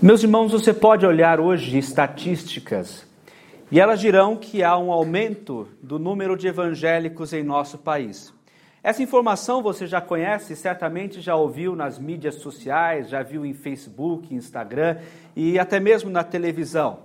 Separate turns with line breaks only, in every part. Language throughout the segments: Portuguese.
Meus irmãos, você pode olhar hoje estatísticas e elas dirão que há um aumento do número de evangélicos em nosso país. Essa informação você já conhece, certamente já ouviu nas mídias sociais, já viu em Facebook, Instagram e até mesmo na televisão.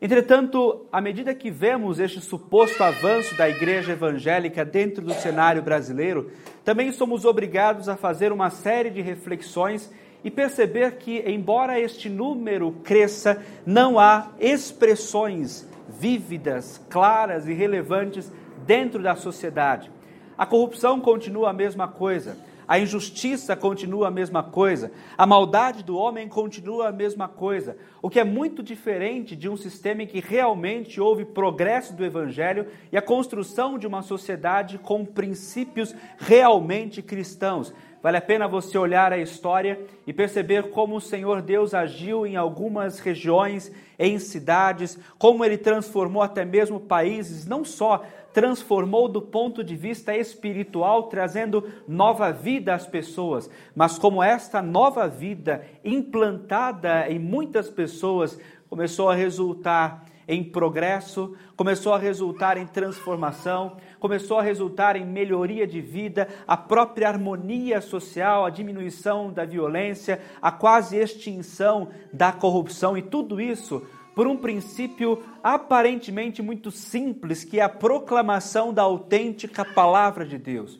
Entretanto, à medida que vemos este suposto avanço da igreja evangélica dentro do cenário brasileiro, também somos obrigados a fazer uma série de reflexões e perceber que, embora este número cresça, não há expressões vívidas, claras e relevantes dentro da sociedade. A corrupção continua a mesma coisa, a injustiça continua a mesma coisa, a maldade do homem continua a mesma coisa, o que é muito diferente de um sistema em que realmente houve progresso do evangelho e a construção de uma sociedade com princípios realmente cristãos. Vale a pena você olhar a história e perceber como o Senhor Deus agiu em algumas regiões, em cidades, como ele transformou até mesmo países, não só transformou do ponto de vista espiritual, trazendo nova vida às pessoas, mas como esta nova vida implantada em muitas pessoas começou a resultar em progresso, começou a resultar em transformação, começou a resultar em melhoria de vida, a própria harmonia social, a diminuição da violência, a quase extinção da corrupção e tudo isso por um princípio aparentemente muito simples, que é a proclamação da autêntica palavra de Deus.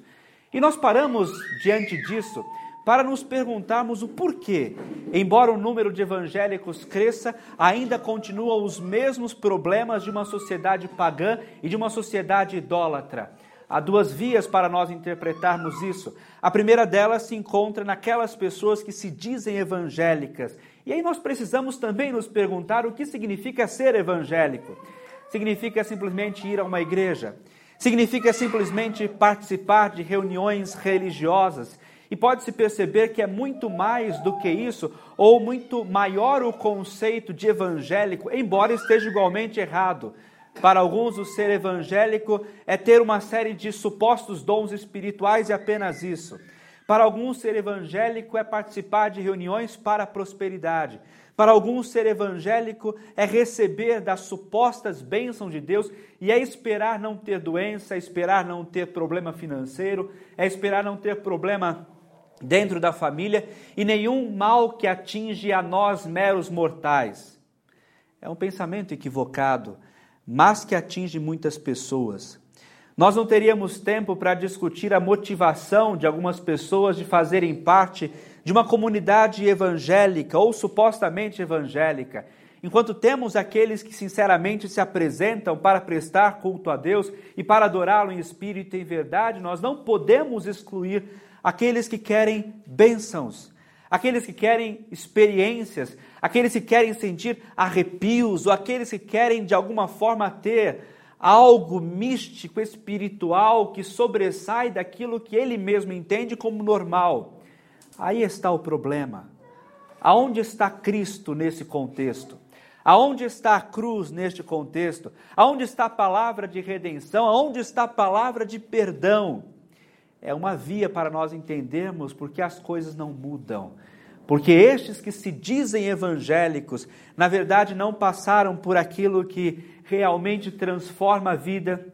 E nós paramos diante disso para nos perguntarmos o porquê, embora o número de evangélicos cresça, ainda continuam os mesmos problemas de uma sociedade pagã e de uma sociedade idólatra. Há duas vias para nós interpretarmos isso. A primeira delas se encontra naquelas pessoas que se dizem evangélicas. E aí nós precisamos também nos perguntar o que significa ser evangélico. Significa simplesmente ir a uma igreja? Significa simplesmente participar de reuniões religiosas? E pode-se perceber que é muito mais do que isso, ou muito maior o conceito de evangélico, embora esteja igualmente errado. Para alguns, o ser evangélico é ter uma série de supostos dons espirituais e apenas isso. Para alguns, ser evangélico é participar de reuniões para a prosperidade. Para alguns, ser evangélico é receber das supostas bênçãos de Deus e é esperar não ter doença, é esperar não ter problema financeiro, é esperar não ter problema dentro da família e nenhum mal que atinge a nós meros mortais. É um pensamento equivocado, mas que atinge muitas pessoas. Nós não teríamos tempo para discutir a motivação de algumas pessoas de fazerem parte de uma comunidade evangélica ou supostamente evangélica, enquanto temos aqueles que sinceramente se apresentam para prestar culto a Deus e para adorá-lo em espírito e em verdade, nós não podemos excluir aqueles que querem bênçãos, aqueles que querem experiências, aqueles que querem sentir arrepios, ou aqueles que querem de alguma forma ter algo místico, espiritual, que sobressai daquilo que ele mesmo entende como normal. Aí está o problema. Aonde está Cristo nesse contexto? Aonde está a cruz neste contexto? Aonde está a palavra de redenção? Aonde está a palavra de perdão? É uma via para nós entendermos porque as coisas não mudam. Porque estes que se dizem evangélicos, na verdade não passaram por aquilo que realmente transforma a vida,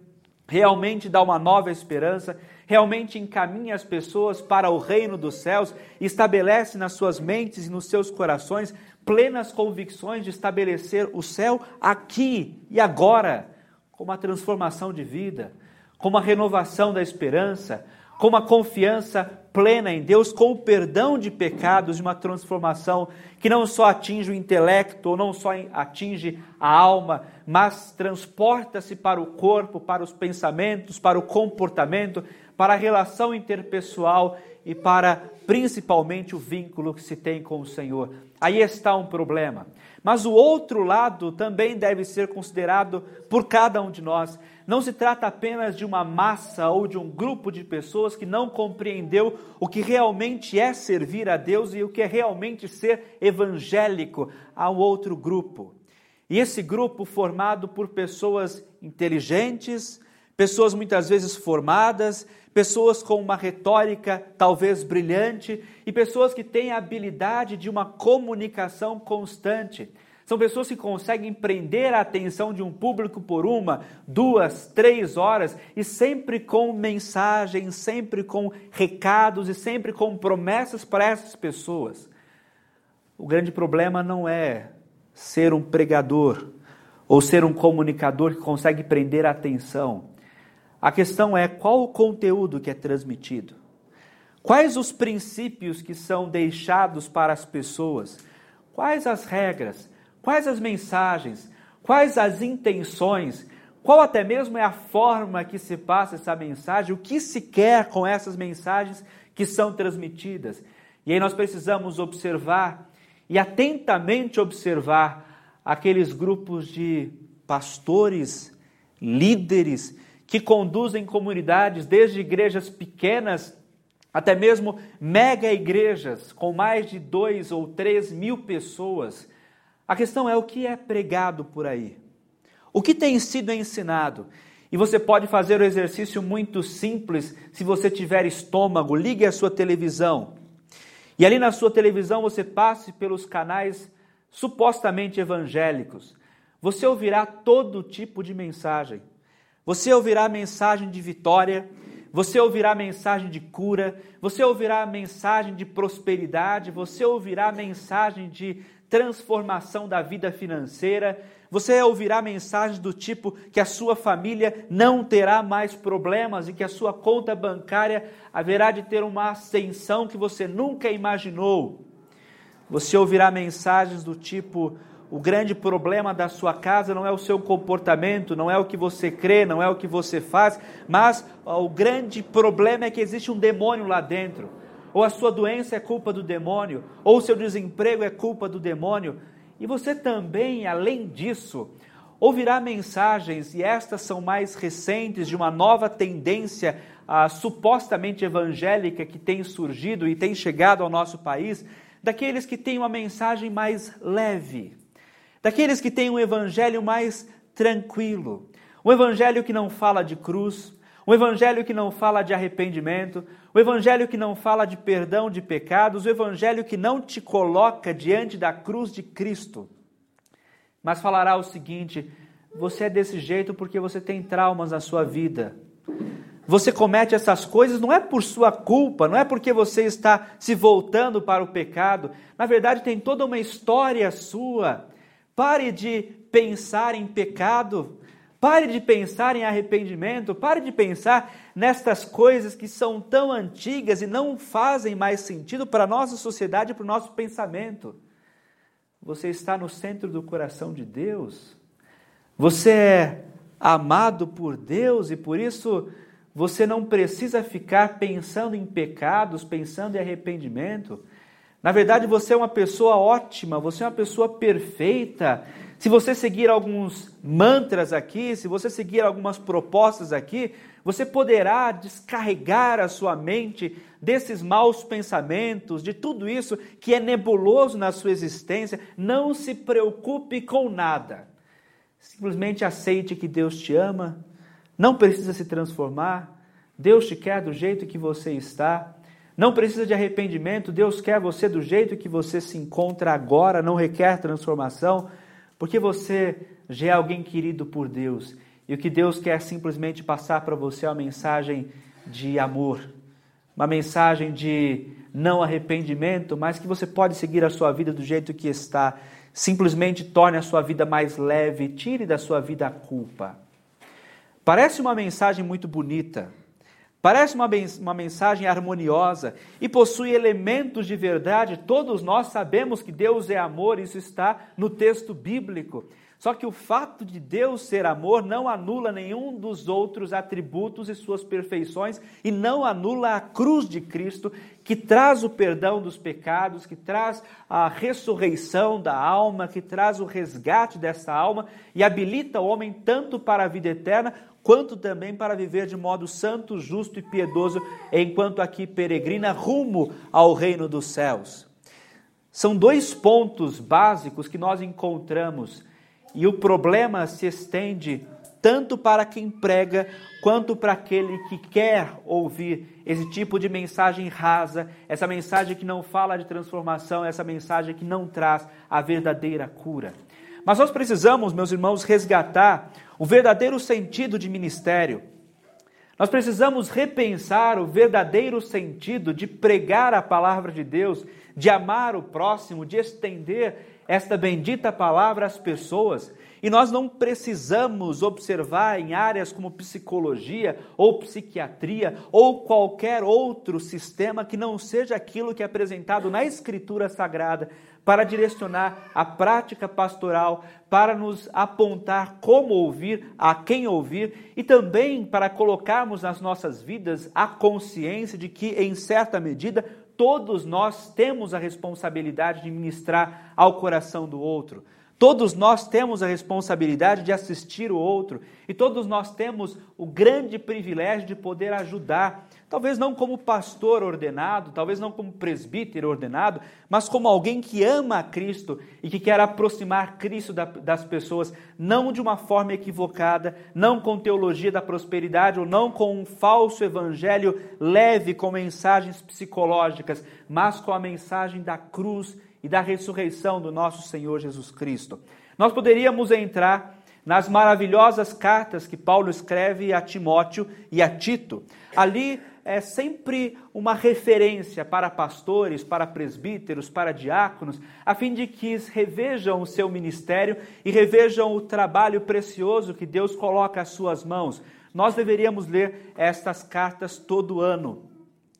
realmente dá uma nova esperança, realmente encaminha as pessoas para o reino dos céus, estabelece nas suas mentes e nos seus corações plenas convicções de estabelecer o céu aqui e agora, com uma transformação de vida, com uma renovação da esperança, com uma confiança plena em Deus, com o perdão de pecados, de uma transformação que não só atinge o intelecto, não só atinge a alma, mas transporta-se para o corpo, para os pensamentos, para o comportamento, para a relação interpessoal e para principalmente o vínculo que se tem com o Senhor. Aí está um problema. Mas o outro lado também deve ser considerado por cada um de nós. Não se trata apenas de uma massa ou de um grupo de pessoas que não compreendeu o que realmente é servir a Deus e o que é realmente ser evangélico ao outro grupo. E esse grupo formado por pessoas inteligentes, pessoas muitas vezes formadas, pessoas com uma retórica talvez brilhante e pessoas que têm a habilidade de uma comunicação constante. São pessoas que conseguem prender a atenção de um público por uma, duas, três horas e sempre com mensagens, sempre com recados e sempre com promessas para essas pessoas. O grande problema não é ser um pregador ou ser um comunicador que consegue prender a atenção. A questão é qual o conteúdo que é transmitido. Quais os princípios que são deixados para as pessoas? Quais as regras? Quais as mensagens? Quais as intenções? Qual até mesmo é a forma que se passa essa mensagem? O que se quer com essas mensagens que são transmitidas? E aí nós precisamos observar e atentamente observar aqueles grupos de pastores, líderes que conduzem comunidades, desde igrejas pequenas até mesmo mega igrejas com mais de dois ou três mil pessoas a questão é o que é pregado por aí. O que tem sido ensinado? E você pode fazer o um exercício muito simples se você tiver estômago. Ligue a sua televisão. E ali na sua televisão você passe pelos canais supostamente evangélicos. Você ouvirá todo tipo de mensagem. Você ouvirá mensagem de vitória, você ouvirá mensagem de cura, você ouvirá mensagem de prosperidade, você ouvirá mensagem de transformação da vida financeira. Você ouvirá mensagens do tipo que a sua família não terá mais problemas e que a sua conta bancária haverá de ter uma ascensão que você nunca imaginou. Você ouvirá mensagens do tipo: o grande problema da sua casa não é o seu comportamento, não é o que você crê, não é o que você faz, mas o grande problema é que existe um demônio lá dentro ou a sua doença é culpa do demônio, ou o seu desemprego é culpa do demônio. E você também, além disso, ouvirá mensagens, e estas são mais recentes, de uma nova tendência ah, supostamente evangélica que tem surgido e tem chegado ao nosso país, daqueles que têm uma mensagem mais leve, daqueles que têm um evangelho mais tranquilo, um evangelho que não fala de cruz, um evangelho que não fala de arrependimento, o evangelho que não fala de perdão de pecados, o evangelho que não te coloca diante da cruz de Cristo, mas falará o seguinte: você é desse jeito porque você tem traumas na sua vida. Você comete essas coisas não é por sua culpa, não é porque você está se voltando para o pecado. Na verdade, tem toda uma história sua. Pare de pensar em pecado. Pare de pensar em arrependimento, pare de pensar nestas coisas que são tão antigas e não fazem mais sentido para a nossa sociedade e para o nosso pensamento. Você está no centro do coração de Deus. Você é amado por Deus e por isso você não precisa ficar pensando em pecados, pensando em arrependimento. Na verdade, você é uma pessoa ótima, você é uma pessoa perfeita. Se você seguir alguns mantras aqui, se você seguir algumas propostas aqui, você poderá descarregar a sua mente desses maus pensamentos, de tudo isso que é nebuloso na sua existência. Não se preocupe com nada. Simplesmente aceite que Deus te ama, não precisa se transformar, Deus te quer do jeito que você está. Não precisa de arrependimento, Deus quer você do jeito que você se encontra agora, não requer transformação, porque você já é alguém querido por Deus. E o que Deus quer simplesmente passar para você é uma mensagem de amor, uma mensagem de não arrependimento, mas que você pode seguir a sua vida do jeito que está. Simplesmente torne a sua vida mais leve, tire da sua vida a culpa. Parece uma mensagem muito bonita, Parece uma, uma mensagem harmoniosa e possui elementos de verdade. Todos nós sabemos que Deus é amor, isso está no texto bíblico. Só que o fato de Deus ser amor não anula nenhum dos outros atributos e suas perfeições e não anula a cruz de Cristo, que traz o perdão dos pecados, que traz a ressurreição da alma, que traz o resgate dessa alma e habilita o homem tanto para a vida eterna quanto também para viver de modo santo, justo e piedoso, enquanto aqui peregrina rumo ao reino dos céus. São dois pontos básicos que nós encontramos e o problema se estende tanto para quem prega quanto para aquele que quer ouvir esse tipo de mensagem rasa, essa mensagem que não fala de transformação, essa mensagem que não traz a verdadeira cura. Mas nós precisamos, meus irmãos, resgatar o verdadeiro sentido de ministério. Nós precisamos repensar o verdadeiro sentido de pregar a palavra de Deus, de amar o próximo, de estender esta bendita palavra às pessoas. E nós não precisamos observar em áreas como psicologia ou psiquiatria ou qualquer outro sistema que não seja aquilo que é apresentado na Escritura Sagrada para direcionar a prática pastoral, para nos apontar como ouvir, a quem ouvir e também para colocarmos nas nossas vidas a consciência de que, em certa medida, todos nós temos a responsabilidade de ministrar ao coração do outro. Todos nós temos a responsabilidade de assistir o outro e todos nós temos o grande privilégio de poder ajudar. Talvez não como pastor ordenado, talvez não como presbítero ordenado, mas como alguém que ama a Cristo e que quer aproximar Cristo das pessoas, não de uma forma equivocada, não com teologia da prosperidade ou não com um falso evangelho leve com mensagens psicológicas, mas com a mensagem da cruz e da ressurreição do nosso Senhor Jesus Cristo. Nós poderíamos entrar nas maravilhosas cartas que Paulo escreve a Timóteo e a Tito. Ali é sempre uma referência para pastores, para presbíteros, para diáconos, a fim de que revejam o seu ministério e revejam o trabalho precioso que Deus coloca às suas mãos. Nós deveríamos ler estas cartas todo ano.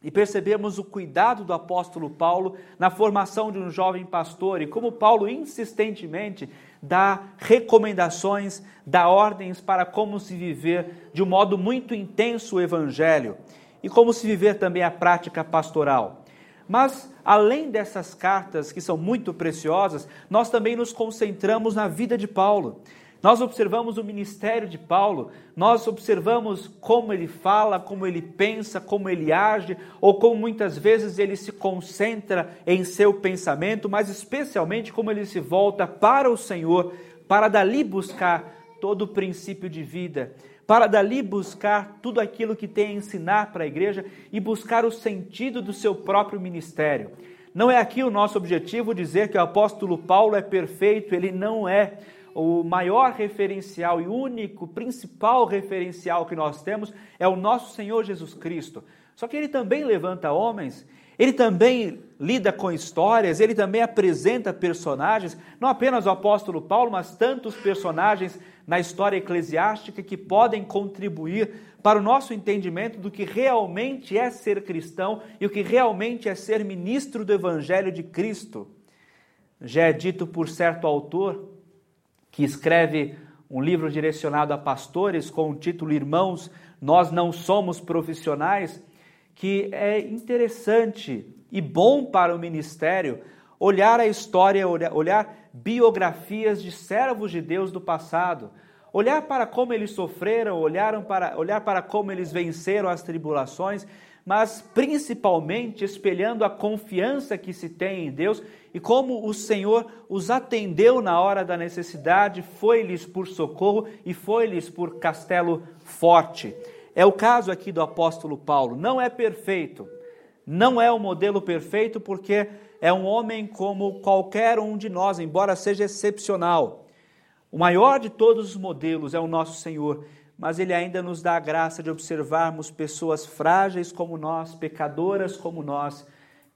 E percebemos o cuidado do apóstolo Paulo na formação de um jovem pastor e como Paulo insistentemente dá recomendações, dá ordens para como se viver de um modo muito intenso o evangelho e como se viver também a prática pastoral. Mas, além dessas cartas que são muito preciosas, nós também nos concentramos na vida de Paulo. Nós observamos o ministério de Paulo, nós observamos como ele fala, como ele pensa, como ele age, ou como muitas vezes ele se concentra em seu pensamento, mas especialmente como ele se volta para o Senhor, para dali buscar todo o princípio de vida, para dali buscar tudo aquilo que tem a ensinar para a igreja e buscar o sentido do seu próprio ministério. Não é aqui o nosso objetivo dizer que o apóstolo Paulo é perfeito, ele não é o maior referencial e único, principal referencial que nós temos é o nosso Senhor Jesus Cristo. Só que ele também levanta homens, ele também lida com histórias, ele também apresenta personagens, não apenas o apóstolo Paulo, mas tantos personagens na história eclesiástica que podem contribuir para o nosso entendimento do que realmente é ser cristão e o que realmente é ser ministro do Evangelho de Cristo. Já é dito por certo autor que escreve um livro direcionado a pastores com o título Irmãos, nós não somos profissionais, que é interessante e bom para o ministério olhar a história, olhar biografias de servos de Deus do passado, olhar para como eles sofreram, olhar para, olhar para como eles venceram as tribulações, mas principalmente espelhando a confiança que se tem em Deus e como o Senhor os atendeu na hora da necessidade, foi-lhes por socorro e foi-lhes por castelo forte. É o caso aqui do apóstolo Paulo. Não é perfeito, não é o modelo perfeito, porque é um homem como qualquer um de nós, embora seja excepcional. O maior de todos os modelos é o nosso Senhor, mas ele ainda nos dá a graça de observarmos pessoas frágeis como nós, pecadoras como nós,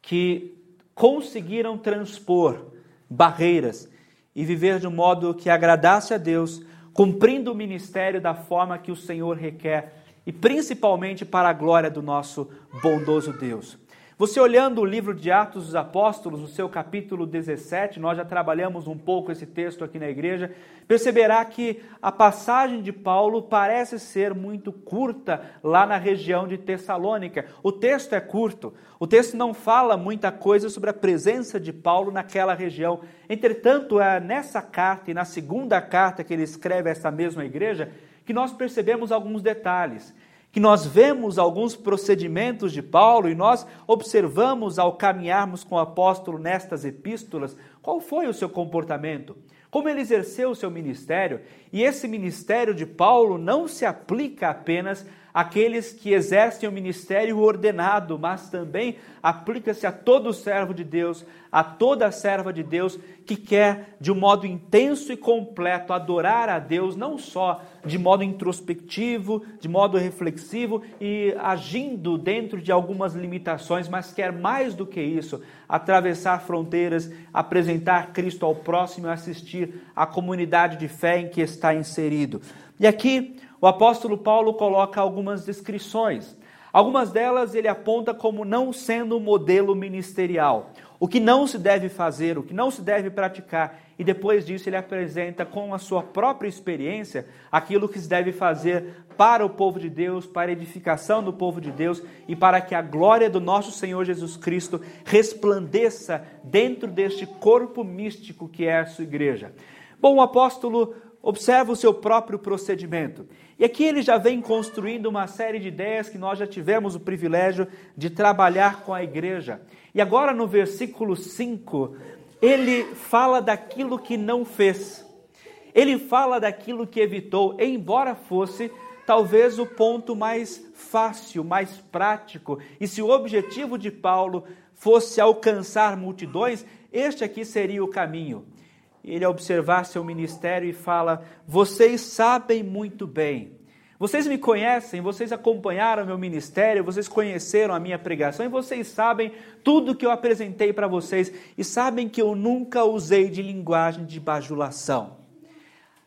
que conseguiram transpor barreiras e viver de um modo que agradasse a Deus, cumprindo o ministério da forma que o Senhor requer e principalmente para a glória do nosso bondoso Deus. Você olhando o livro de Atos dos Apóstolos, no seu capítulo 17, nós já trabalhamos um pouco esse texto aqui na igreja, perceberá que a passagem de Paulo parece ser muito curta lá na região de Tessalônica. O texto é curto, o texto não fala muita coisa sobre a presença de Paulo naquela região. Entretanto, é nessa carta e na segunda carta que ele escreve a essa mesma igreja que nós percebemos alguns detalhes que nós vemos alguns procedimentos de Paulo e nós observamos ao caminharmos com o apóstolo nestas epístolas, qual foi o seu comportamento? como ele exerceu o seu ministério, e esse ministério de Paulo não se aplica apenas àqueles que exercem o ministério ordenado, mas também aplica-se a todo servo de Deus, a toda serva de Deus que quer, de um modo intenso e completo, adorar a Deus, não só de modo introspectivo, de modo reflexivo e agindo dentro de algumas limitações, mas quer mais do que isso, atravessar fronteiras, apresentar Cristo ao próximo e assistir à comunidade de fé em que está inserido. E aqui o apóstolo Paulo coloca algumas descrições. Algumas delas ele aponta como não sendo um modelo ministerial, o que não se deve fazer, o que não se deve praticar, e depois disso ele apresenta com a sua própria experiência aquilo que se deve fazer para o povo de Deus, para a edificação do povo de Deus e para que a glória do nosso Senhor Jesus Cristo resplandeça dentro deste corpo místico que é a sua igreja. Bom, o apóstolo observa o seu próprio procedimento. E aqui ele já vem construindo uma série de ideias que nós já tivemos o privilégio de trabalhar com a igreja. E agora no versículo 5, ele fala daquilo que não fez. Ele fala daquilo que evitou, embora fosse talvez o ponto mais fácil, mais prático. E se o objetivo de Paulo fosse alcançar multidões, este aqui seria o caminho ele observar seu ministério e fala: Vocês sabem muito bem. Vocês me conhecem, vocês acompanharam meu ministério, vocês conheceram a minha pregação e vocês sabem tudo que eu apresentei para vocês e sabem que eu nunca usei de linguagem de bajulação.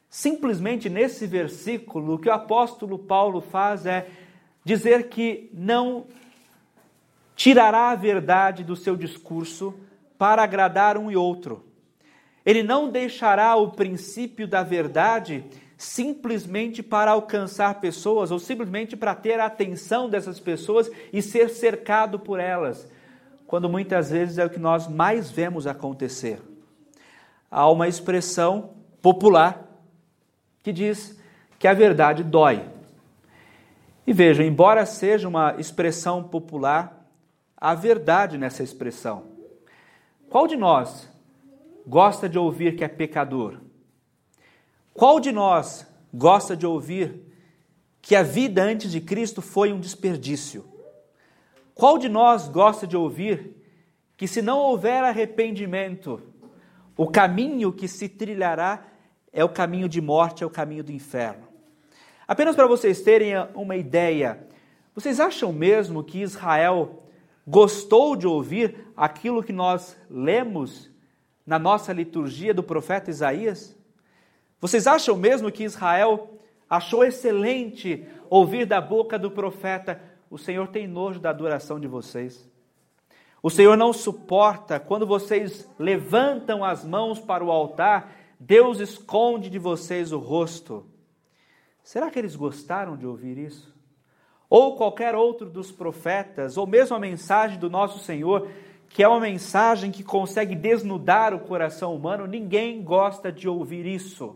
Simplesmente nesse versículo, o que o apóstolo Paulo faz é dizer que não tirará a verdade do seu discurso para agradar um e outro. Ele não deixará o princípio da verdade simplesmente para alcançar pessoas ou simplesmente para ter a atenção dessas pessoas e ser cercado por elas, quando muitas vezes é o que nós mais vemos acontecer. Há uma expressão popular que diz que a verdade dói. E veja, embora seja uma expressão popular, há verdade nessa expressão. Qual de nós gosta de ouvir que é pecador? Qual de nós gosta de ouvir que a vida antes de Cristo foi um desperdício? Qual de nós gosta de ouvir que, se não houver arrependimento, o caminho que se trilhará é o caminho de morte, é o caminho do inferno? Apenas para vocês terem uma ideia, vocês acham mesmo que Israel gostou de ouvir aquilo que nós lemos na nossa liturgia do profeta Isaías? Vocês acham mesmo que Israel achou excelente ouvir da boca do profeta: O Senhor tem nojo da adoração de vocês? O Senhor não suporta quando vocês levantam as mãos para o altar, Deus esconde de vocês o rosto. Será que eles gostaram de ouvir isso? Ou qualquer outro dos profetas, ou mesmo a mensagem do nosso Senhor, que é uma mensagem que consegue desnudar o coração humano, ninguém gosta de ouvir isso.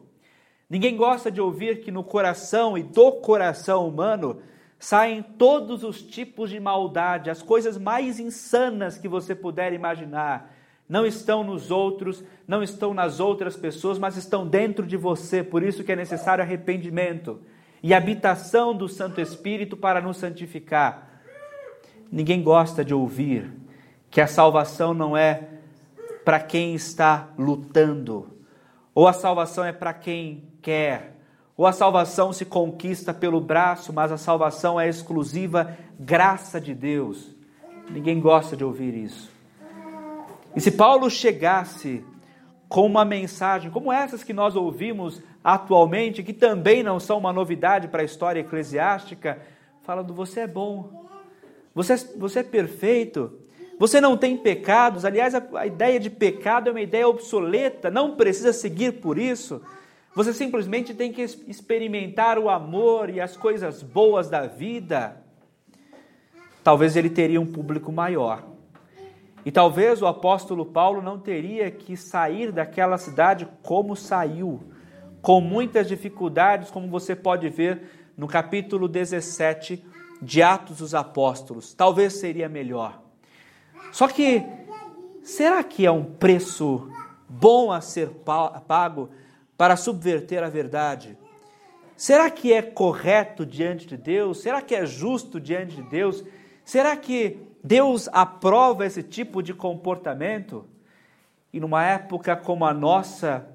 Ninguém gosta de ouvir que no coração e do coração humano saem todos os tipos de maldade, as coisas mais insanas que você puder imaginar. Não estão nos outros, não estão nas outras pessoas, mas estão dentro de você. Por isso que é necessário arrependimento e habitação do Santo Espírito para nos santificar. Ninguém gosta de ouvir que a salvação não é para quem está lutando, ou a salvação é para quem quer, ou a salvação se conquista pelo braço, mas a salvação é exclusiva graça de Deus. Ninguém gosta de ouvir isso. E se Paulo chegasse com uma mensagem como essas que nós ouvimos atualmente, que também não são uma novidade para a história eclesiástica, falando: você é bom, você, é, você é perfeito, você não tem pecados. Aliás, a, ideia de pecado é uma ideia obsoleta, não precisa seguir por isso. Você simplesmente tem que experimentar o amor e as coisas boas da vida. Talvez ele teria um público maior. E talvez o apóstolo Paulo não teria que sair daquela cidade como saiu, com muitas dificuldades, como você pode ver no capítulo 17 de Atos dos Apóstolos. Talvez seria melhor. Só que, será que é um preço bom a ser pago para subverter a verdade? Será que é correto diante de Deus? Será que é justo diante de Deus? Será que Deus aprova esse tipo de comportamento? E numa época como a nossa,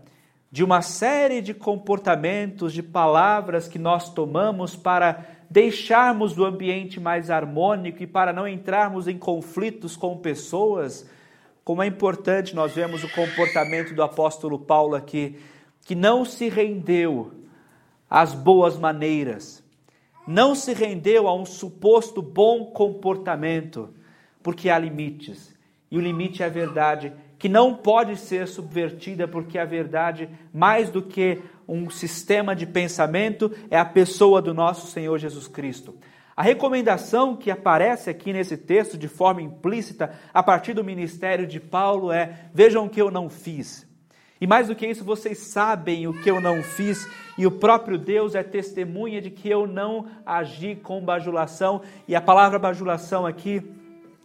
de uma série de comportamentos, de palavras que nós tomamos para deixarmos o ambiente mais harmônico e para não entrarmos em conflitos com pessoas, como é importante nós vemos o comportamento do apóstolo Paulo aqui, que não se rendeu às boas maneiras, não se rendeu a um suposto bom comportamento, porque há limites, e o limite é a verdade que não pode ser subvertida, porque a verdade, mais do que um sistema de pensamento, é a pessoa do nosso Senhor Jesus Cristo. A recomendação que aparece aqui nesse texto de forma implícita, a partir do ministério de Paulo, é: vejam o que eu não fiz. E mais do que isso, vocês sabem o que eu não fiz, e o próprio Deus é testemunha de que eu não agi com bajulação, e a palavra bajulação aqui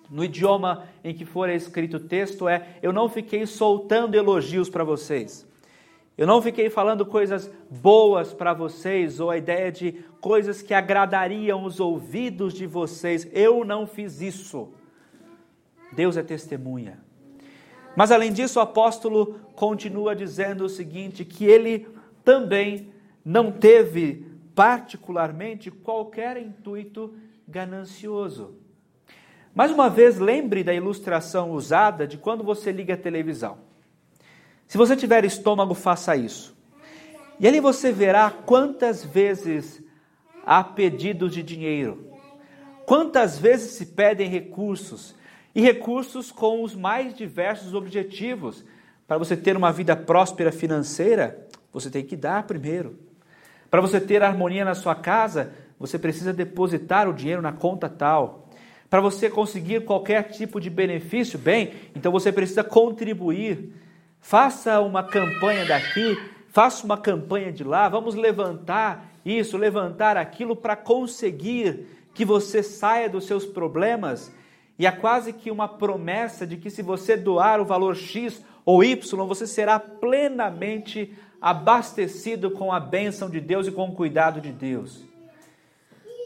no idioma em que for escrito o texto é: eu não fiquei soltando elogios para vocês. Eu não fiquei falando coisas boas para vocês ou a ideia de coisas que agradariam os ouvidos de vocês. Eu não fiz isso. Deus é testemunha. Mas além disso, o apóstolo continua dizendo o seguinte: que ele também não teve particularmente qualquer intuito ganancioso. Mais uma vez, lembre da ilustração usada de quando você liga a televisão. Se você tiver estômago, faça isso. E ali você verá quantas vezes há pedidos de dinheiro, quantas vezes se pedem recursos, e recursos com os mais diversos objetivos. Para você ter uma vida próspera financeira, você tem que dar primeiro. Para você ter harmonia na sua casa, você precisa depositar o dinheiro na conta tal. Para você conseguir qualquer tipo de benefício, bem, então você precisa contribuir. Faça uma campanha daqui, faça uma campanha de lá, vamos levantar isso, levantar aquilo para conseguir que você saia dos seus problemas. E há quase que uma promessa de que se você doar o valor X ou Y, você será plenamente abastecido com a bênção de Deus e com o cuidado de Deus.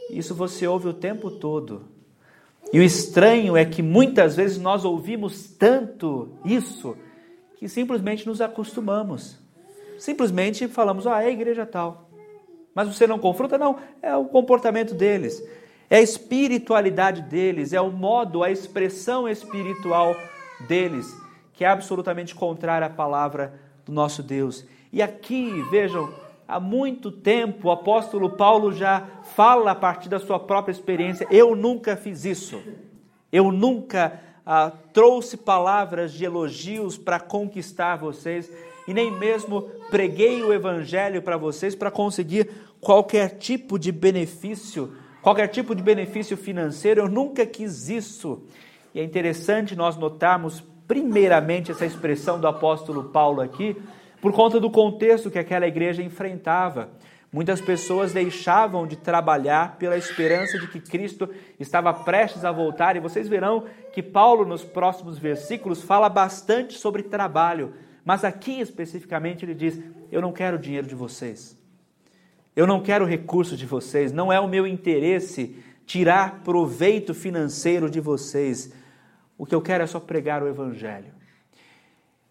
Isso você ouve o tempo todo. E o estranho é que muitas vezes nós ouvimos tanto isso que simplesmente nos acostumamos. Simplesmente falamos, ah, é a igreja tal. Mas você não confronta? Não, é o comportamento deles, é a espiritualidade deles, é o modo, a expressão espiritual deles, que é absolutamente contrária à palavra do nosso Deus. E aqui, vejam, há muito tempo o apóstolo Paulo já fala a partir da sua própria experiência: eu nunca fiz isso. Eu nunca ah, trouxe palavras de elogios para conquistar vocês e nem mesmo preguei o evangelho para vocês para conseguir qualquer tipo de benefício, qualquer tipo de benefício financeiro. Eu nunca quis isso. E é interessante nós notarmos primeiramente essa expressão do apóstolo Paulo aqui, por conta do contexto que aquela igreja enfrentava. Muitas pessoas deixavam de trabalhar pela esperança de que Cristo estava prestes a voltar, e vocês verão que Paulo, nos próximos versículos, fala bastante sobre trabalho, mas aqui especificamente ele diz: Eu não quero dinheiro de vocês, eu não quero recursos de vocês, não é o meu interesse tirar proveito financeiro de vocês, o que eu quero é só pregar o Evangelho.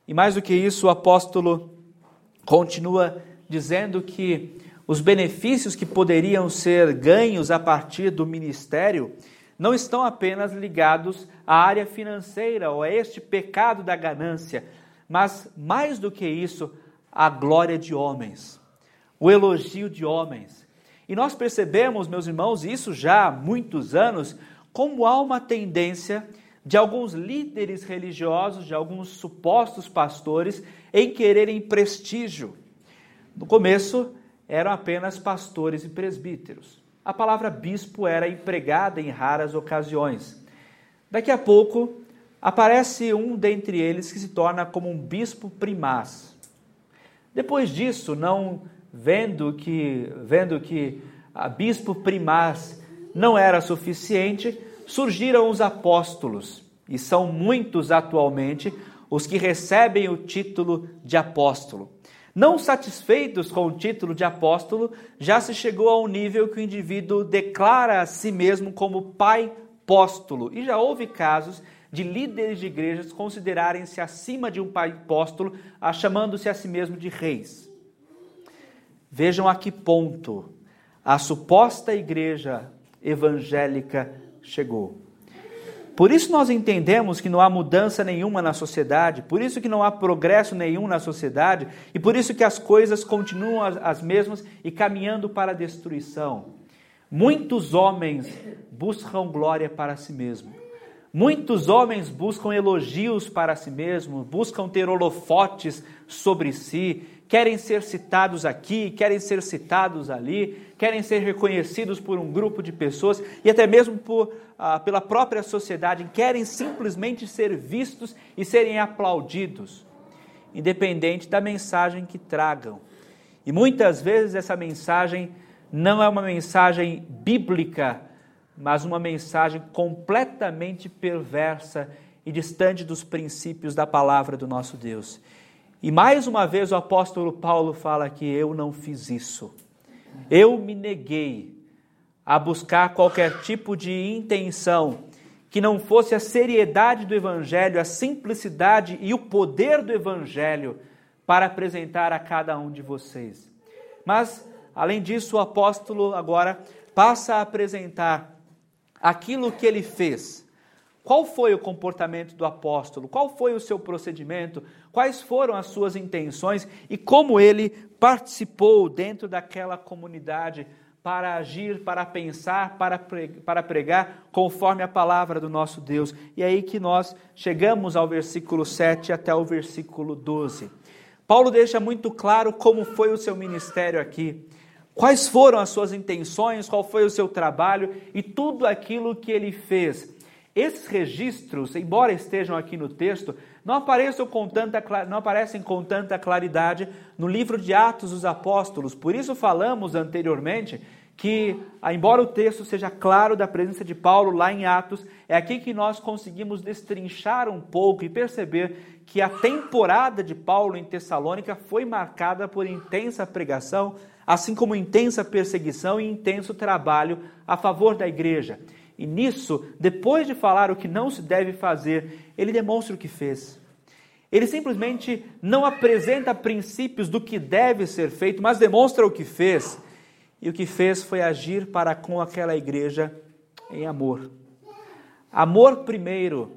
E mais do que isso, o apóstolo continua dizendo que os benefícios que poderiam ser ganhos a partir do ministério não estão apenas ligados à área financeira ou a este pecado da ganância, mas mais do que isso, à glória de homens, o elogio de homens. E nós percebemos, meus irmãos, isso já há muitos anos, como há uma tendência de alguns líderes religiosos, de alguns supostos pastores, em quererem prestígio. No começo, eram apenas pastores e presbíteros. A palavra bispo era empregada em raras ocasiões. Daqui a pouco, aparece um dentre eles que se torna como um bispo primaz. Depois disso, não vendo que vendo que a bispo primaz não era suficiente, surgiram os apóstolos, e são muitos atualmente, os que recebem o título de apóstolo. Não satisfeitos com o título de apóstolo, já se chegou ao nível que o indivíduo declara a si mesmo como pai apóstolo. E já houve casos de líderes de igrejas considerarem-se acima de um pai apóstolo, chamando-se a si mesmo de reis. Vejam a que ponto a suposta igreja evangélica chegou. Por isso nós entendemos que não há mudança nenhuma na sociedade, por isso que não há progresso nenhum na sociedade e por isso que as coisas continuam as mesmas e caminhando para a destruição. Muitos homens buscam glória para si mesmos. Muitos homens buscam elogios para si mesmos, buscam ter holofotes sobre si, querem ser citados aqui, querem ser citados ali, querem ser reconhecidos por um grupo de pessoas e até mesmo por, ah, pela própria sociedade, querem simplesmente ser vistos e serem aplaudidos, independente da mensagem que tragam. E muitas vezes essa mensagem não é uma mensagem bíblica, mas uma mensagem completamente perversa e distante dos princípios da palavra do nosso Deus. E mais uma vez o apóstolo Paulo fala que eu não fiz isso. Eu me neguei a buscar qualquer tipo de intenção que não fosse a seriedade do evangelho, a simplicidade e o poder do evangelho para apresentar a cada um de vocês. Mas Além disso, o apóstolo agora passa a apresentar aquilo que ele fez. Qual foi o comportamento do apóstolo? Qual foi o seu procedimento? Quais foram as suas intenções e como ele participou dentro daquela comunidade para agir, para pensar, para pregar conforme a palavra do nosso Deus? E é aí que nós chegamos ao versículo 7 até o versículo 12. Paulo deixa muito claro como foi o seu ministério aqui. Quais foram as suas intenções, qual foi o seu trabalho e tudo aquilo que ele fez. Esses registros, embora estejam aqui no texto, não aparecem com tanta, não aparecem com tanta claridade no livro de Atos dos Apóstolos. Por isso falamos anteriormente que, embora o texto seja claro da presença de Paulo lá em Atos, é aqui que nós conseguimos destrinchar um pouco e perceber que a temporada de Paulo em Tessalônica foi marcada por intensa pregação, assim como intensa perseguição e intenso trabalho a favor da igreja. E nisso, depois de falar o que não se deve fazer, ele demonstra o que fez. Ele simplesmente não apresenta princípios do que deve ser feito, mas demonstra o que fez. E o que fez foi agir para com aquela igreja em amor. Amor primeiro,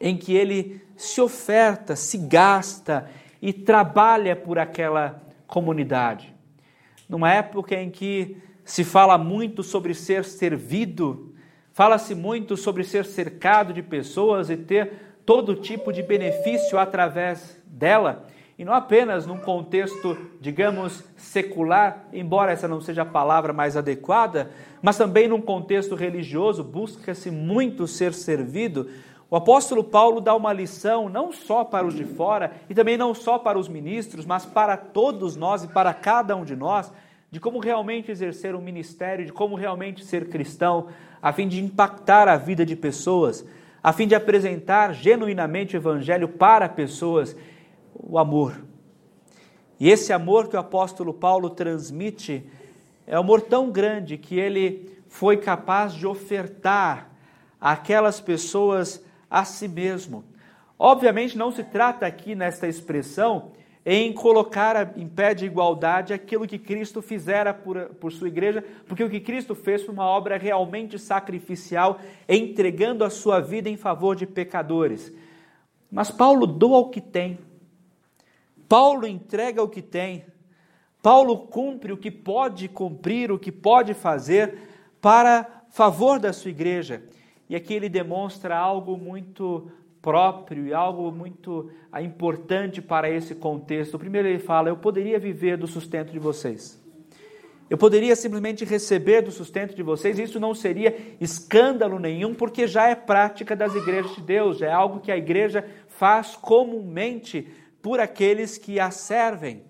em que ele se oferta, se gasta e trabalha por aquela comunidade numa época em que se fala muito sobre ser servido, fala-se muito sobre ser cercado de pessoas e ter todo tipo de benefício através dela, e não apenas num contexto, digamos, secular, embora essa não seja a palavra mais adequada, mas também num contexto religioso, busca-se muito ser servido. O apóstolo Paulo dá uma lição não só para os de fora e também não só para os ministros, mas para todos nós e para cada um de nós, de como realmente exercer um ministério, de como realmente ser cristão, a fim de impactar a vida de pessoas, a fim de apresentar genuinamente o evangelho para pessoas, o amor. E esse amor que o apóstolo Paulo transmite é um amor tão grande que ele foi capaz de ofertar àquelas pessoas a si mesmo. Obviamente, não se trata aqui nesta expressão em colocar em pé de igualdade aquilo que Cristo fizera por, por sua igreja, porque o que Cristo fez foi uma obra realmente sacrificial, entregando a sua vida em favor de pecadores. Mas Paulo doa o que tem, Paulo entrega o que tem, Paulo cumpre o que pode cumprir, o que pode fazer para favor da sua igreja. E aqui ele demonstra algo muito próprio e algo muito ah, importante para esse contexto. Primeiro ele fala: Eu poderia viver do sustento de vocês. Eu poderia simplesmente receber do sustento de vocês, isso não seria escândalo nenhum, porque já é prática das igrejas de Deus, é algo que a igreja faz comumente por aqueles que a servem.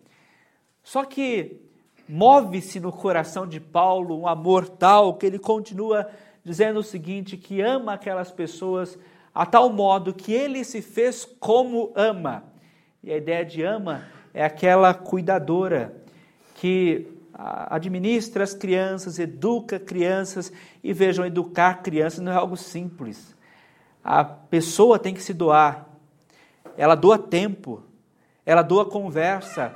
Só que move-se no coração de Paulo um amor tal que ele continua dizendo o seguinte: que ama aquelas pessoas a tal modo que ele se fez como ama. E a ideia de ama é aquela cuidadora que administra as crianças, educa crianças e vejam, educar crianças não é algo simples. A pessoa tem que se doar. Ela doa tempo, ela doa conversa,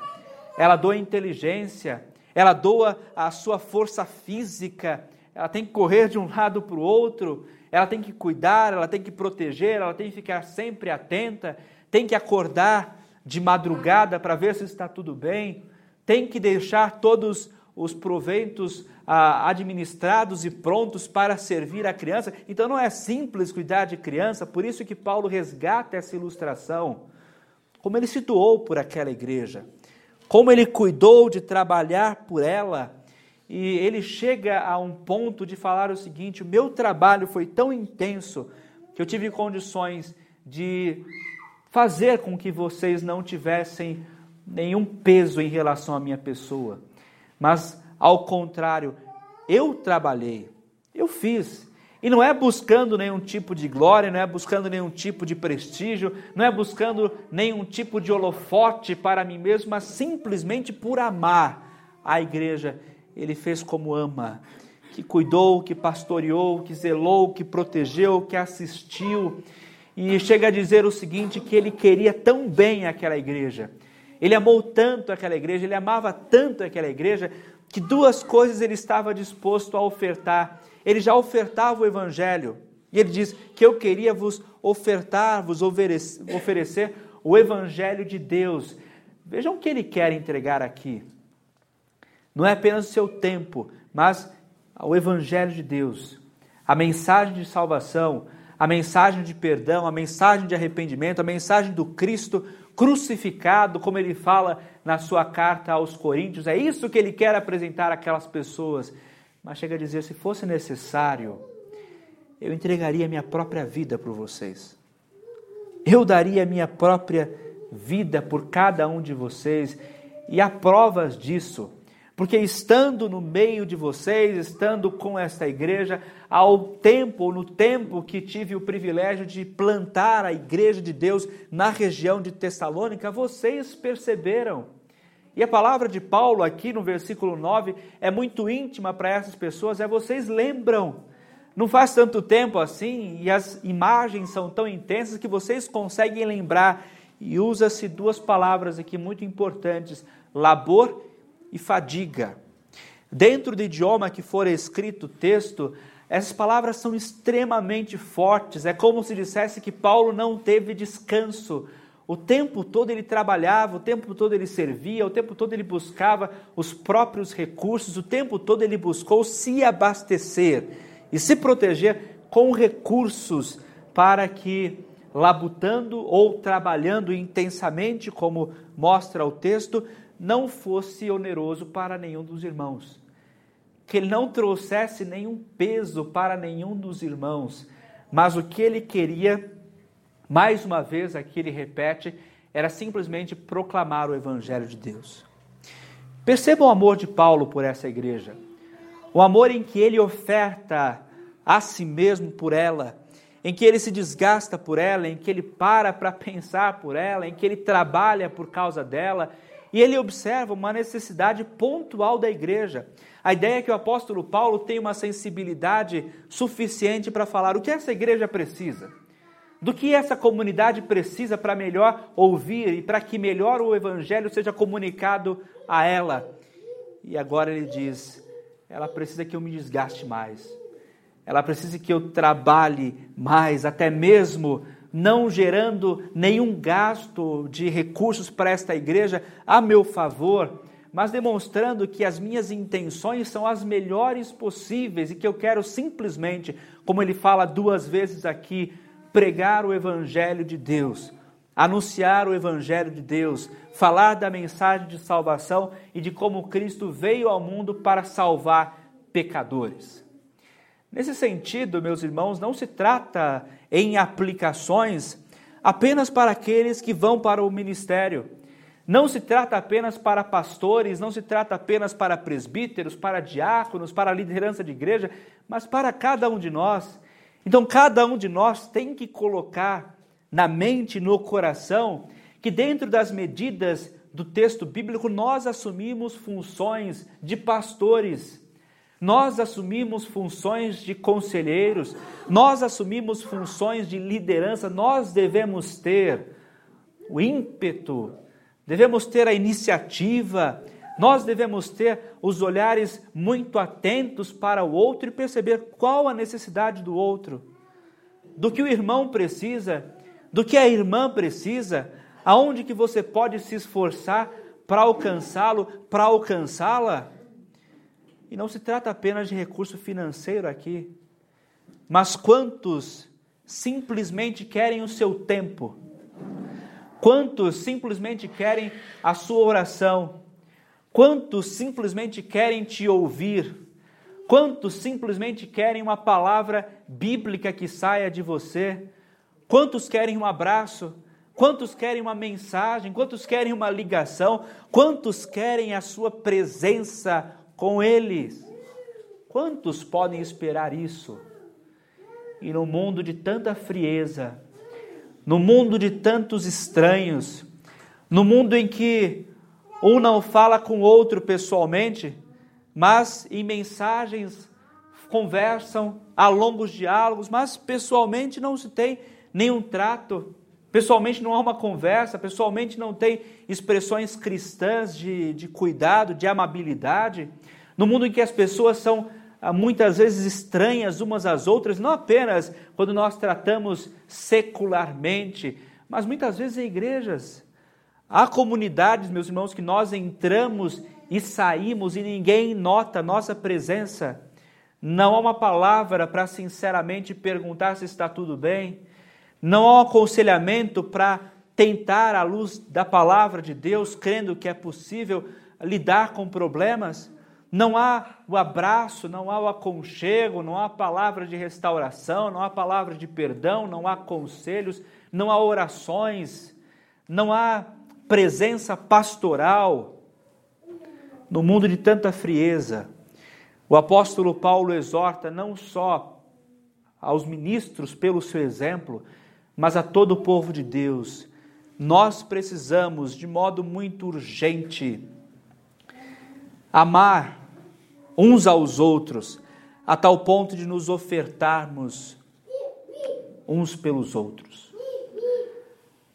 ela doa inteligência, ela doa a sua força física, ela tem que correr de um lado para o outro, ela tem que cuidar, ela tem que proteger, ela tem que ficar sempre atenta, tem que acordar de madrugada para ver se está tudo bem, tem que deixar todos os proventos ah, administrados e prontos para servir a criança. Então não é simples cuidar de criança, por isso que Paulo resgata essa ilustração, como ele se doou por aquela igreja, como ele cuidou de trabalhar por ela. E ele chega a um ponto de falar o seguinte: o meu trabalho foi tão intenso que eu tive condições de fazer com que vocês não tivessem nenhum peso em relação à minha pessoa. Mas, ao contrário, eu trabalhei, eu fiz. E não é buscando nenhum tipo de glória, não é buscando nenhum tipo de prestígio, não é buscando nenhum tipo de holofote para mim mesmo, mas simplesmente por amar a igreja. Ele fez como ama, que cuidou, que pastoreou, que zelou, que protegeu, que assistiu. E chega a dizer o seguinte: que ele queria tão bem aquela igreja, ele amou tanto aquela igreja, ele amava tanto aquela igreja, que duas coisas ele estava disposto a ofertar. Ele já ofertava o evangelho, e ele diz que eu queria vos ofertar, vos oferecer o evangelho de Deus. Vejam o que ele quer entregar aqui. Não é apenas o seu tempo, mas o evangelho de Deus, a mensagem de salvação, a mensagem de perdão, a mensagem de arrependimento, a mensagem do Cristo crucificado, como ele fala na sua carta aos Coríntios. É isso que ele quer apresentar àquelas pessoas. Mas chega a dizer: se fosse necessário, eu entregaria minha própria vida por vocês. Eu daria minha própria vida por cada um de vocês. E há provas disso. Porque estando no meio de vocês, estando com esta igreja, ao tempo, no tempo que tive o privilégio de plantar a igreja de Deus na região de Tessalônica, vocês perceberam. E a palavra de Paulo aqui no versículo 9 é muito íntima para essas pessoas, é vocês lembram. Não faz tanto tempo assim e as imagens são tão intensas que vocês conseguem lembrar. E usa-se duas palavras aqui muito importantes: labor e fadiga. Dentro do idioma que for escrito o texto, essas palavras são extremamente fortes. É como se dissesse que Paulo não teve descanso. O tempo todo ele trabalhava, o tempo todo ele servia, o tempo todo ele buscava os próprios recursos, o tempo todo ele buscou se abastecer e se proteger com recursos para que, labutando ou trabalhando intensamente, como mostra o texto, não fosse oneroso para nenhum dos irmãos. Que ele não trouxesse nenhum peso para nenhum dos irmãos, mas o que ele queria, mais uma vez aqui ele repete, era simplesmente proclamar o Evangelho de Deus. Perceba o amor de Paulo por essa igreja, o amor em que ele oferta a si mesmo por ela, em que ele se desgasta por ela, em que ele para para pensar por ela, em que ele trabalha por causa dela, e ele observa uma necessidade pontual da igreja. A ideia é que o apóstolo Paulo tem uma sensibilidade suficiente para falar o que essa igreja precisa, do que essa comunidade precisa para melhor ouvir e para que melhor o evangelho seja comunicado a ela. E agora ele diz: ela precisa que eu me desgaste mais, ela precisa que eu trabalhe mais, até mesmo não gerando nenhum gasto de recursos para esta igreja a meu favor, mas demonstrando que as minhas intenções são as melhores possíveis e que eu quero simplesmente, como ele fala duas vezes aqui, pregar o Evangelho de Deus, anunciar o Evangelho de Deus, falar da mensagem de salvação e de como Cristo veio ao mundo para salvar pecadores. Nesse sentido, meus irmãos, não se trata em aplicações apenas para aqueles que vão para o ministério. Não se trata apenas para pastores, não se trata apenas para presbíteros, para diáconos, para a liderança de igreja, mas para cada um de nós. Então, cada um de nós tem que colocar na mente, no coração, que dentro das medidas do texto bíblico nós assumimos funções de pastores, nós assumimos funções de conselheiros, nós assumimos funções de liderança, nós devemos ter o ímpeto, devemos ter a iniciativa, nós devemos ter os olhares muito atentos para o outro e perceber qual a necessidade do outro, do que o irmão precisa, do que a irmã precisa, aonde que você pode se esforçar para alcançá-lo, para alcançá-la. E não se trata apenas de recurso financeiro aqui, mas quantos simplesmente querem o seu tempo? Quantos simplesmente querem a sua oração? Quantos simplesmente querem te ouvir? Quantos simplesmente querem uma palavra bíblica que saia de você? Quantos querem um abraço? Quantos querem uma mensagem? Quantos querem uma ligação? Quantos querem a sua presença com eles? Quantos podem esperar isso? E no mundo de tanta frieza, no mundo de tantos estranhos, no mundo em que um não fala com o outro pessoalmente, mas em mensagens conversam, há longos diálogos, mas pessoalmente não se tem nenhum trato, pessoalmente não há uma conversa, pessoalmente não tem expressões cristãs de, de cuidado, de amabilidade. No mundo em que as pessoas são ah, muitas vezes estranhas umas às outras, não apenas quando nós tratamos secularmente, mas muitas vezes em igrejas. Há comunidades, meus irmãos, que nós entramos e saímos e ninguém nota nossa presença. Não há uma palavra para sinceramente perguntar se está tudo bem não há um aconselhamento para tentar, à luz da palavra de Deus, crendo que é possível lidar com problemas. Não há o abraço, não há o aconchego, não há palavra de restauração, não há palavra de perdão, não há conselhos, não há orações, não há presença pastoral. No mundo de tanta frieza, o apóstolo Paulo exorta não só aos ministros pelo seu exemplo, mas a todo o povo de Deus, nós precisamos, de modo muito urgente, amar uns aos outros, a tal ponto de nos ofertarmos uns pelos outros.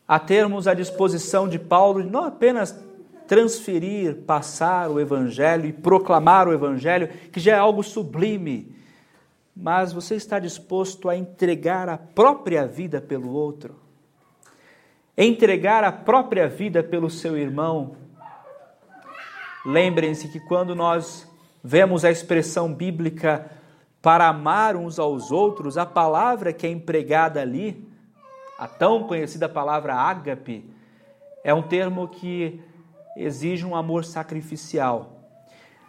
A termos a disposição de Paulo de não apenas transferir, passar o Evangelho e proclamar o Evangelho, que já é algo sublime, mas você está disposto a entregar a própria vida pelo outro? Entregar a própria vida pelo seu irmão? Lembrem-se que quando nós vemos a expressão bíblica para amar uns aos outros, a palavra que é empregada ali, a tão conhecida palavra ágape, é um termo que exige um amor sacrificial.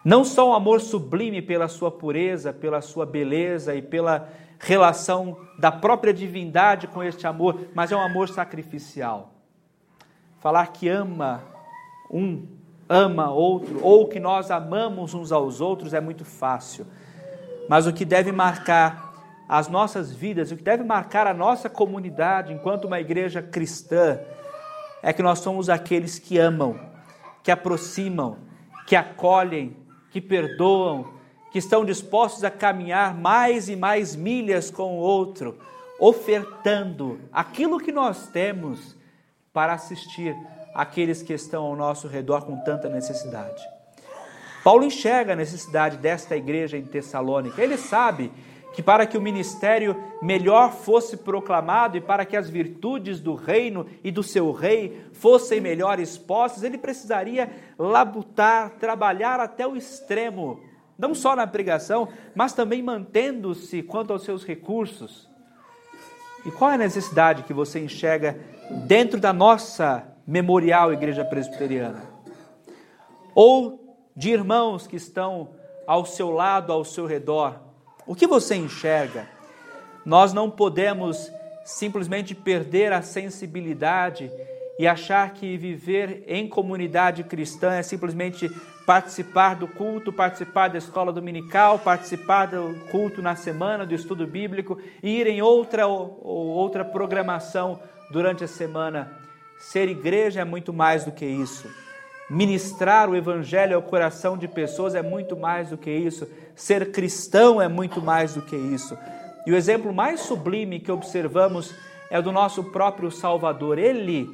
Não só um amor sublime pela sua pureza, pela sua beleza e pela relação da própria divindade com este amor, mas é um amor sacrificial. Falar que ama um, ama outro, ou que nós amamos uns aos outros é muito fácil. Mas o que deve marcar as nossas vidas, o que deve marcar a nossa comunidade enquanto uma igreja cristã, é que nós somos aqueles que amam, que aproximam, que acolhem, que perdoam, que estão dispostos a caminhar mais e mais milhas com o outro, ofertando aquilo que nós temos para assistir aqueles que estão ao nosso redor com tanta necessidade. Paulo enxerga a necessidade desta igreja em Tessalônica. Ele sabe que para que o ministério melhor fosse proclamado e para que as virtudes do reino e do seu rei fossem melhor expostas, ele precisaria labutar, trabalhar até o extremo, não só na pregação, mas também mantendo-se quanto aos seus recursos. E qual é a necessidade que você enxerga dentro da nossa memorial Igreja Presbiteriana? Ou de irmãos que estão ao seu lado, ao seu redor, o que você enxerga? Nós não podemos simplesmente perder a sensibilidade e achar que viver em comunidade cristã é simplesmente participar do culto, participar da escola dominical, participar do culto na semana, do estudo bíblico e ir em outra ou outra programação durante a semana. Ser igreja é muito mais do que isso. Ministrar o evangelho ao coração de pessoas é muito mais do que isso. Ser cristão é muito mais do que isso. E o exemplo mais sublime que observamos é do nosso próprio Salvador. Ele,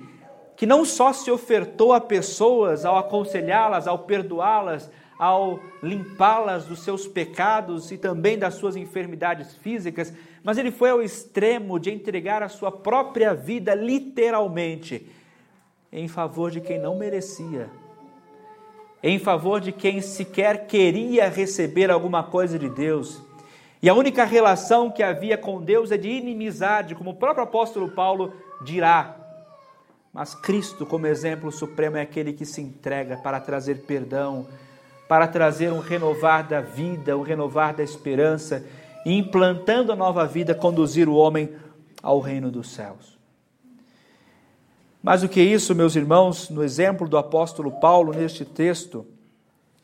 que não só se ofertou a pessoas ao aconselhá-las, ao perdoá-las, ao limpá-las dos seus pecados e também das suas enfermidades físicas, mas ele foi ao extremo de entregar a sua própria vida, literalmente, em favor de quem não merecia, em favor de quem sequer queria receber alguma coisa de Deus. E a única relação que havia com Deus é de inimizade, como o próprio apóstolo Paulo dirá. Mas Cristo, como exemplo supremo, é aquele que se entrega para trazer perdão, para trazer um renovar da vida, um renovar da esperança e implantando a nova vida, conduzir o homem ao reino dos céus. Mais do que isso, meus irmãos, no exemplo do apóstolo Paulo neste texto,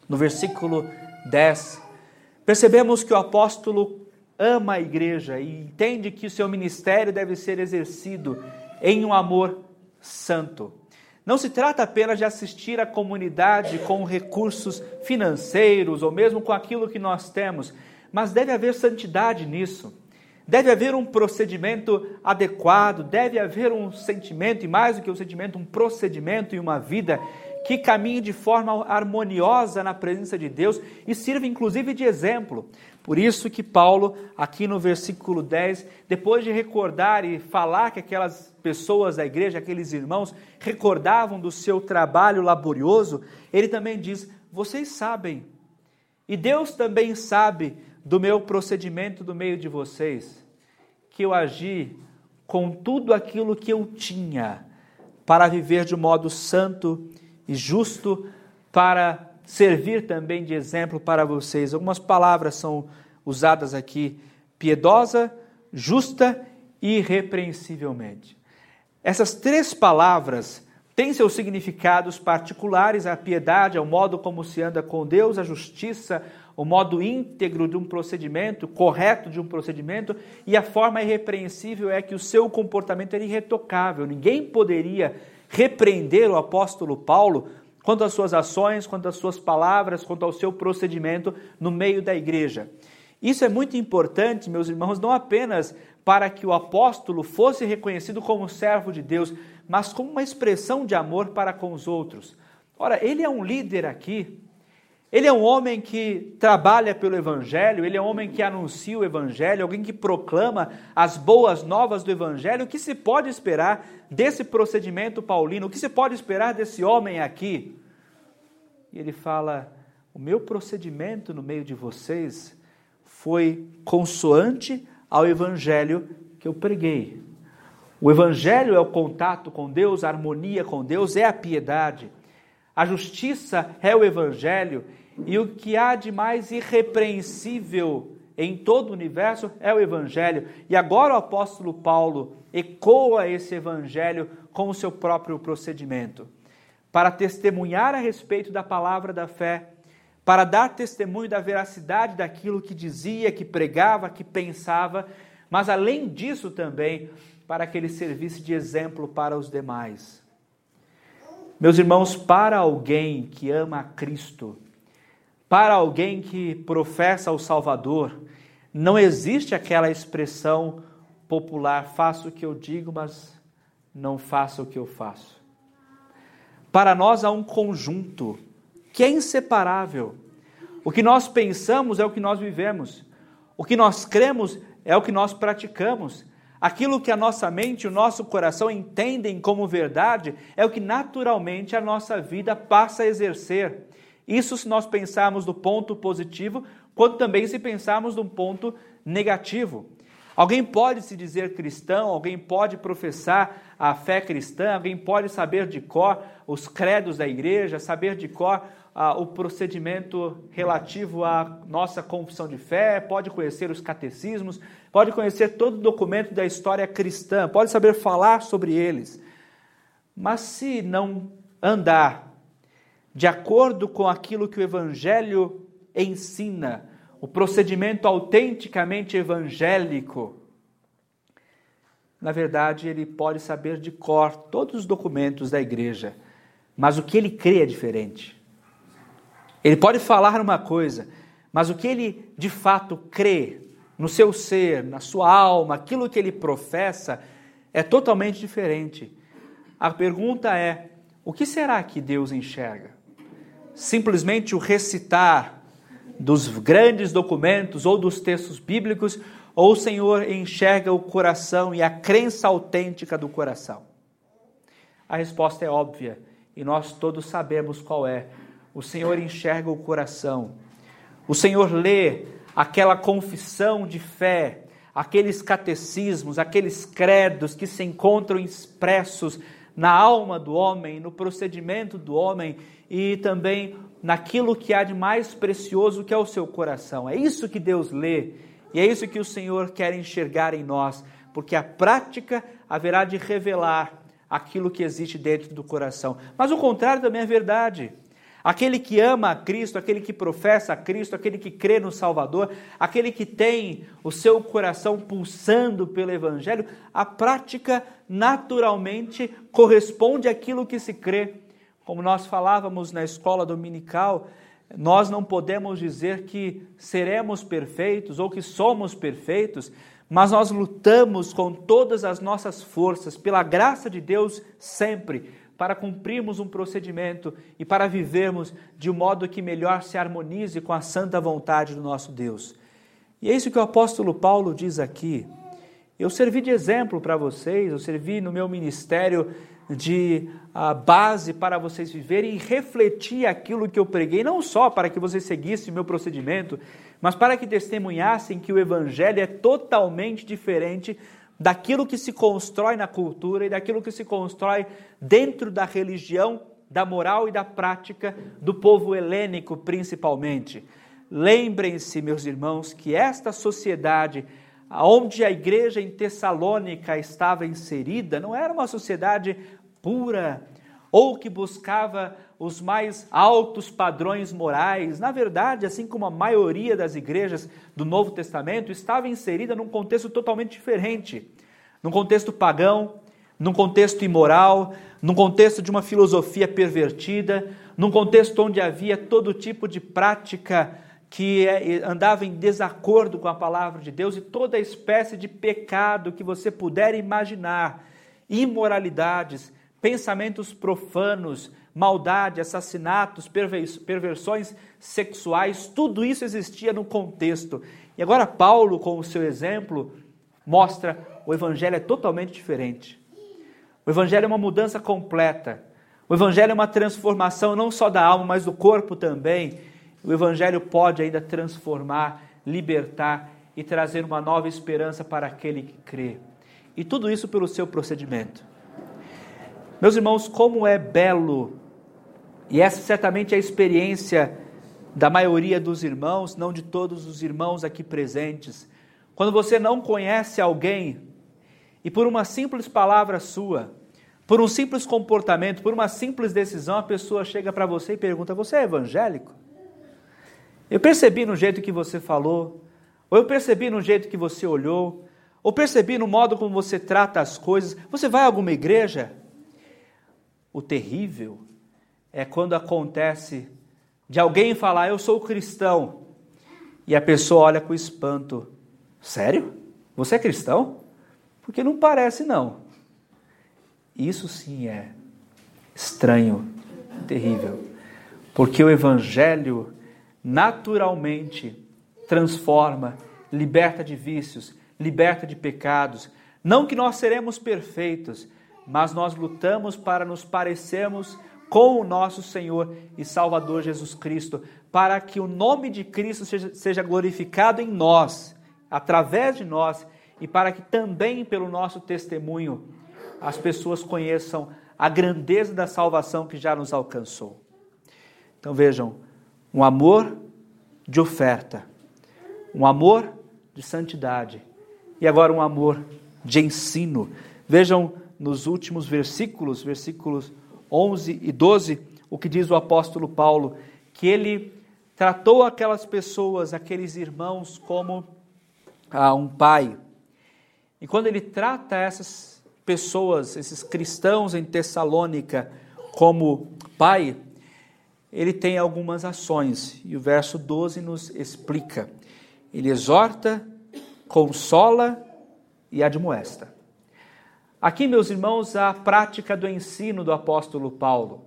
no versículo 10, Percebemos que o apóstolo ama a igreja e entende que o seu ministério deve ser exercido em um amor santo. Não se trata apenas de assistir a comunidade com recursos financeiros ou mesmo com aquilo que nós temos, mas deve haver santidade nisso. Deve haver um procedimento adequado, deve haver um sentimento, e mais do que um sentimento, um procedimento e uma vida que caminhe de forma harmoniosa na presença de Deus e sirva inclusive de exemplo. Por isso que Paulo, aqui no versículo 10, depois de recordar e falar que aquelas pessoas da igreja, aqueles irmãos, recordavam do seu trabalho laborioso, ele também diz: Vocês sabem, e Deus também sabe do meu procedimento do meio de vocês, que eu agi com tudo aquilo que eu tinha para viver de modo santo e justo para servir também de exemplo para vocês. Algumas palavras são usadas aqui: piedosa, justa e irrepreensivelmente. Essas três palavras têm seus significados particulares: a piedade é o modo como se anda com Deus, a justiça, o modo íntegro de um procedimento, correto de um procedimento, e a forma irrepreensível é que o seu comportamento era irretocável. Ninguém poderia repreender o apóstolo Paulo quanto às suas ações, quanto às suas palavras, quanto ao seu procedimento no meio da igreja. Isso é muito importante, meus irmãos, não apenas para que o apóstolo fosse reconhecido como servo de Deus, mas como uma expressão de amor para com os outros. Ora, ele é um líder aqui, ele é um homem que trabalha pelo Evangelho, ele é um homem que anuncia o Evangelho, alguém que proclama as boas novas do Evangelho. O que se pode esperar desse procedimento paulino? O que se pode esperar desse homem aqui? E ele fala: O meu procedimento no meio de vocês foi consoante ao Evangelho que eu preguei. O Evangelho é o contato com Deus, a harmonia com Deus, é a piedade. A justiça é o Evangelho e o que há de mais irrepreensível em todo o universo é o Evangelho. E agora o apóstolo Paulo ecoa esse Evangelho com o seu próprio procedimento, para testemunhar a respeito da palavra da fé, para dar testemunho da veracidade daquilo que dizia, que pregava, que pensava, mas além disso também, para que ele servisse de exemplo para os demais. Meus irmãos, para alguém que ama a Cristo, para alguém que professa o Salvador, não existe aquela expressão popular: faço o que eu digo, mas não faço o que eu faço. Para nós há um conjunto que é inseparável. O que nós pensamos é o que nós vivemos. O que nós cremos é o que nós praticamos. Aquilo que a nossa mente e o nosso coração entendem como verdade é o que naturalmente a nossa vida passa a exercer. Isso se nós pensarmos do ponto positivo, quanto também se pensarmos do ponto negativo. Alguém pode se dizer cristão, alguém pode professar a fé cristã, alguém pode saber de cor os credos da igreja, saber de cor ah, o procedimento relativo à nossa confissão de fé, pode conhecer os catecismos, pode conhecer todo o documento da história cristã, pode saber falar sobre eles. Mas se não andar de acordo com aquilo que o Evangelho ensina, o procedimento autenticamente evangélico, na verdade, ele pode saber de cor todos os documentos da igreja, mas o que ele crê é diferente. Ele pode falar uma coisa, mas o que ele de fato crê no seu ser, na sua alma, aquilo que ele professa, é totalmente diferente. A pergunta é: o que será que Deus enxerga? Simplesmente o recitar dos grandes documentos ou dos textos bíblicos, ou o Senhor enxerga o coração e a crença autêntica do coração? A resposta é óbvia e nós todos sabemos qual é. O Senhor enxerga o coração. O Senhor lê aquela confissão de fé, aqueles catecismos, aqueles credos que se encontram expressos na alma do homem, no procedimento do homem e também naquilo que há de mais precioso que é o seu coração. É isso que Deus lê e é isso que o Senhor quer enxergar em nós, porque a prática haverá de revelar aquilo que existe dentro do coração. Mas o contrário também é verdade. Aquele que ama a Cristo, aquele que professa a Cristo, aquele que crê no Salvador, aquele que tem o seu coração pulsando pelo Evangelho, a prática naturalmente corresponde àquilo que se crê. Como nós falávamos na escola dominical, nós não podemos dizer que seremos perfeitos ou que somos perfeitos, mas nós lutamos com todas as nossas forças, pela graça de Deus, sempre para cumprirmos um procedimento e para vivermos de um modo que melhor se harmonize com a santa vontade do nosso Deus. E é isso que o apóstolo Paulo diz aqui. Eu servi de exemplo para vocês, eu servi no meu ministério de uh, base para vocês viverem e refletir aquilo que eu preguei, não só para que vocês seguissem o meu procedimento, mas para que testemunhassem que o Evangelho é totalmente diferente daquilo que se constrói na cultura e daquilo que se constrói dentro da religião, da moral e da prática do povo helênico, principalmente. Lembrem-se, meus irmãos, que esta sociedade, onde a igreja em Tessalônica estava inserida, não era uma sociedade pura ou que buscava os mais altos padrões morais. Na verdade, assim como a maioria das igrejas do Novo Testamento, estava inserida num contexto totalmente diferente num contexto pagão, num contexto imoral, num contexto de uma filosofia pervertida, num contexto onde havia todo tipo de prática que é, andava em desacordo com a palavra de Deus e toda espécie de pecado que você puder imaginar, imoralidades, pensamentos profanos, maldade, assassinatos, perversões sexuais, tudo isso existia no contexto. E agora Paulo, com o seu exemplo, mostra o Evangelho é totalmente diferente. O Evangelho é uma mudança completa. O Evangelho é uma transformação não só da alma, mas do corpo também. O Evangelho pode ainda transformar, libertar e trazer uma nova esperança para aquele que crê. E tudo isso pelo seu procedimento. Meus irmãos, como é belo, e essa certamente é a experiência da maioria dos irmãos, não de todos os irmãos aqui presentes. Quando você não conhece alguém e por uma simples palavra sua, por um simples comportamento, por uma simples decisão, a pessoa chega para você e pergunta: Você é evangélico? Eu percebi no jeito que você falou, ou eu percebi no jeito que você olhou, ou percebi no modo como você trata as coisas. Você vai a alguma igreja? O terrível é quando acontece de alguém falar: Eu sou cristão, e a pessoa olha com espanto: Sério? Você é cristão? Porque não parece, não. Isso sim é estranho, terrível. Porque o Evangelho naturalmente transforma, liberta de vícios, liberta de pecados. Não que nós seremos perfeitos, mas nós lutamos para nos parecermos com o nosso Senhor e Salvador Jesus Cristo, para que o nome de Cristo seja, glorificado em nós, através de nós e para que também pelo nosso testemunho as pessoas conheçam a grandeza da salvação que já nos alcançou. Então vejam, um amor de oferta, um amor de santidade e agora um amor de ensino. Vejam nos últimos versículos, versículos 11 e 12, o que diz o apóstolo Paulo, que ele tratou aquelas pessoas, aqueles irmãos, como ah, um pai. E quando ele trata essas pessoas, esses cristãos em Tessalônica, como pai, ele tem algumas ações, e o verso 12 nos explica. Ele exorta, consola e admoesta. Aqui, meus irmãos, a prática do ensino do apóstolo Paulo.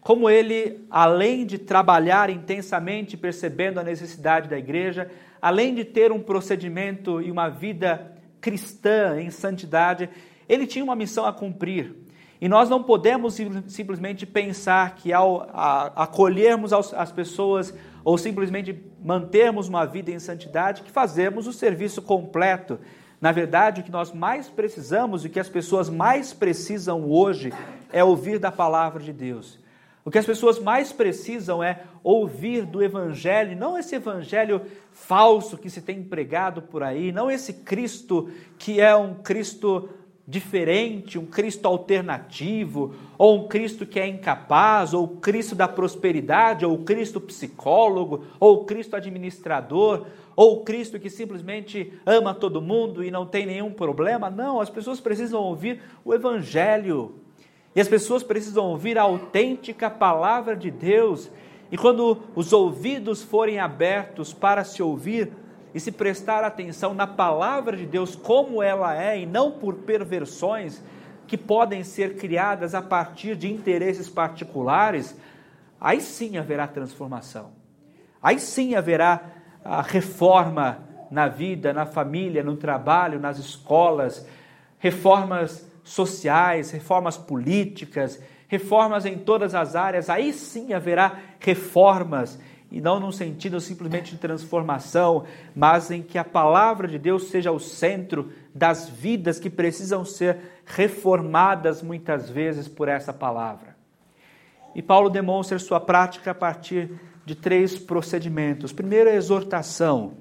Como ele, além de trabalhar intensamente, percebendo a necessidade da igreja, além de ter um procedimento e uma vida cristã em santidade, ele tinha uma missão a cumprir. E nós não podemos simplesmente pensar que ao acolhermos as pessoas ou simplesmente mantermos uma vida em santidade, que fazemos o serviço completo. Na verdade, o que nós mais precisamos e o que as pessoas mais precisam hoje é ouvir da palavra de Deus. O que as pessoas mais precisam é ouvir do Evangelho, não esse Evangelho falso que se tem pregado por aí, não esse Cristo que é um Cristo diferente, um Cristo alternativo, ou um Cristo que é incapaz, ou o Cristo da prosperidade, ou o Cristo psicólogo, ou o Cristo administrador, ou o Cristo que simplesmente ama todo mundo e não tem nenhum problema. Não, as pessoas precisam ouvir o Evangelho. E as pessoas precisam ouvir a autêntica palavra de Deus. E quando os ouvidos forem abertos para se ouvir, e se prestar atenção na palavra de Deus como ela é e não por perversões que podem ser criadas a partir de interesses particulares, aí sim haverá transformação. Aí sim haverá a reforma na vida, na família, no trabalho, nas escolas, reformas sociais, reformas políticas, reformas em todas as áreas. Aí sim haverá reformas e não num sentido simplesmente de transformação, mas em que a palavra de Deus seja o centro das vidas que precisam ser reformadas muitas vezes por essa palavra. E Paulo demonstra sua prática a partir de três procedimentos. Primeiro, a exortação.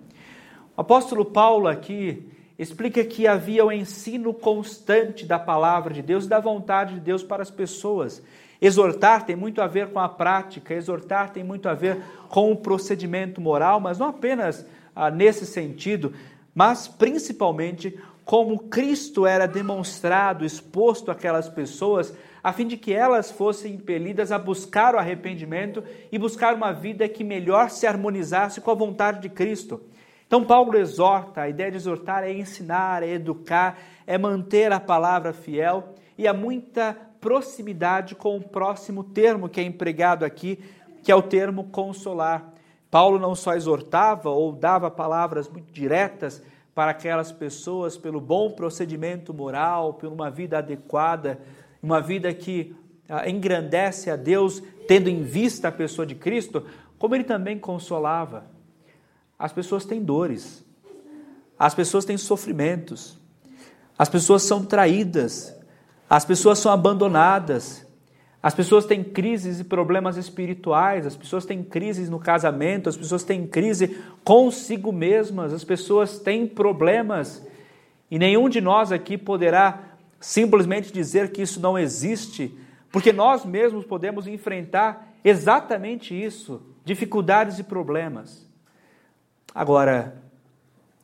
O apóstolo Paulo aqui explica que havia o ensino constante da palavra de Deus e da vontade de Deus para as pessoas. Exortar tem muito a ver com a prática, exortar tem muito a ver com o procedimento moral, mas não apenas ah, nesse sentido, mas principalmente como Cristo era demonstrado, exposto àquelas pessoas, a fim de que elas fossem impelidas a buscar o arrependimento e buscar uma vida que melhor se harmonizasse com a vontade de Cristo. Então, Paulo exorta, a ideia de exortar é ensinar, é educar, é manter a palavra fiel, e há muita proximidade com o próximo termo que é empregado aqui, que é o termo consolar. Paulo não só exortava ou dava palavras muito diretas para aquelas pessoas pelo bom procedimento moral, por uma vida adequada, uma vida que ah, engrandece a Deus, tendo em vista a pessoa de Cristo, como ele também consolava. As pessoas têm dores, as pessoas têm sofrimentos, as pessoas são traídas, as pessoas são abandonadas. As pessoas têm crises e problemas espirituais, as pessoas têm crises no casamento, as pessoas têm crise consigo mesmas, as pessoas têm problemas. E nenhum de nós aqui poderá simplesmente dizer que isso não existe, porque nós mesmos podemos enfrentar exatamente isso, dificuldades e problemas. Agora,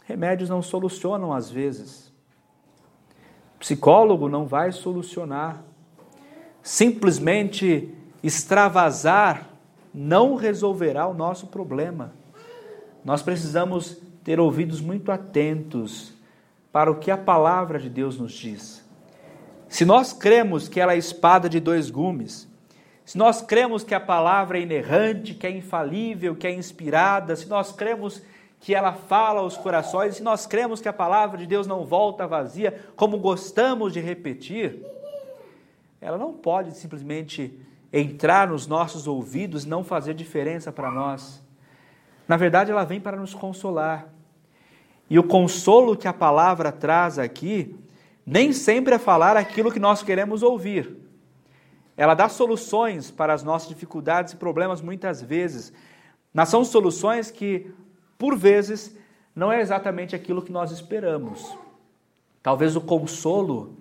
remédios não solucionam às vezes. Psicólogo não vai solucionar. Simplesmente extravasar não resolverá o nosso problema. Nós precisamos ter ouvidos muito atentos para o que a palavra de Deus nos diz. Se nós cremos que ela é espada de dois gumes, se nós cremos que a palavra é inerrante, que é infalível, que é inspirada, se nós cremos que ela fala aos corações, e nós cremos que a palavra de Deus não volta vazia, como gostamos de repetir, ela não pode simplesmente entrar nos nossos ouvidos e não fazer diferença para nós. Na verdade, ela vem para nos consolar. E o consolo que a palavra traz aqui, nem sempre é falar aquilo que nós queremos ouvir. Ela dá soluções para as nossas dificuldades e problemas muitas vezes. Mas são soluções que por vezes, não é exatamente aquilo que nós esperamos. Talvez o consolo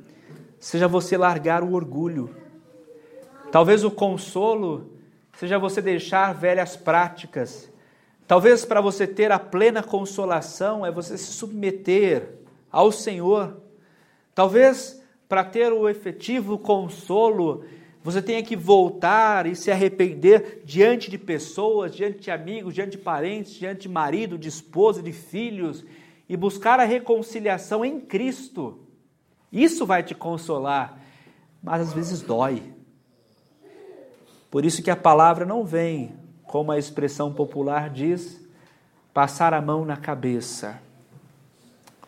seja você largar o orgulho. Talvez o consolo seja você deixar velhas práticas. Talvez para você ter a plena consolação é você se submeter ao Senhor. Talvez para ter o efetivo consolo você tenha que voltar e se arrepender diante de pessoas, diante de amigos, diante de parentes, diante de marido, de esposa, de filhos e buscar a reconciliação em Cristo. Isso vai te consolar, mas às vezes dói. Por isso que a palavra não vem, como a expressão popular diz, passar a mão na cabeça.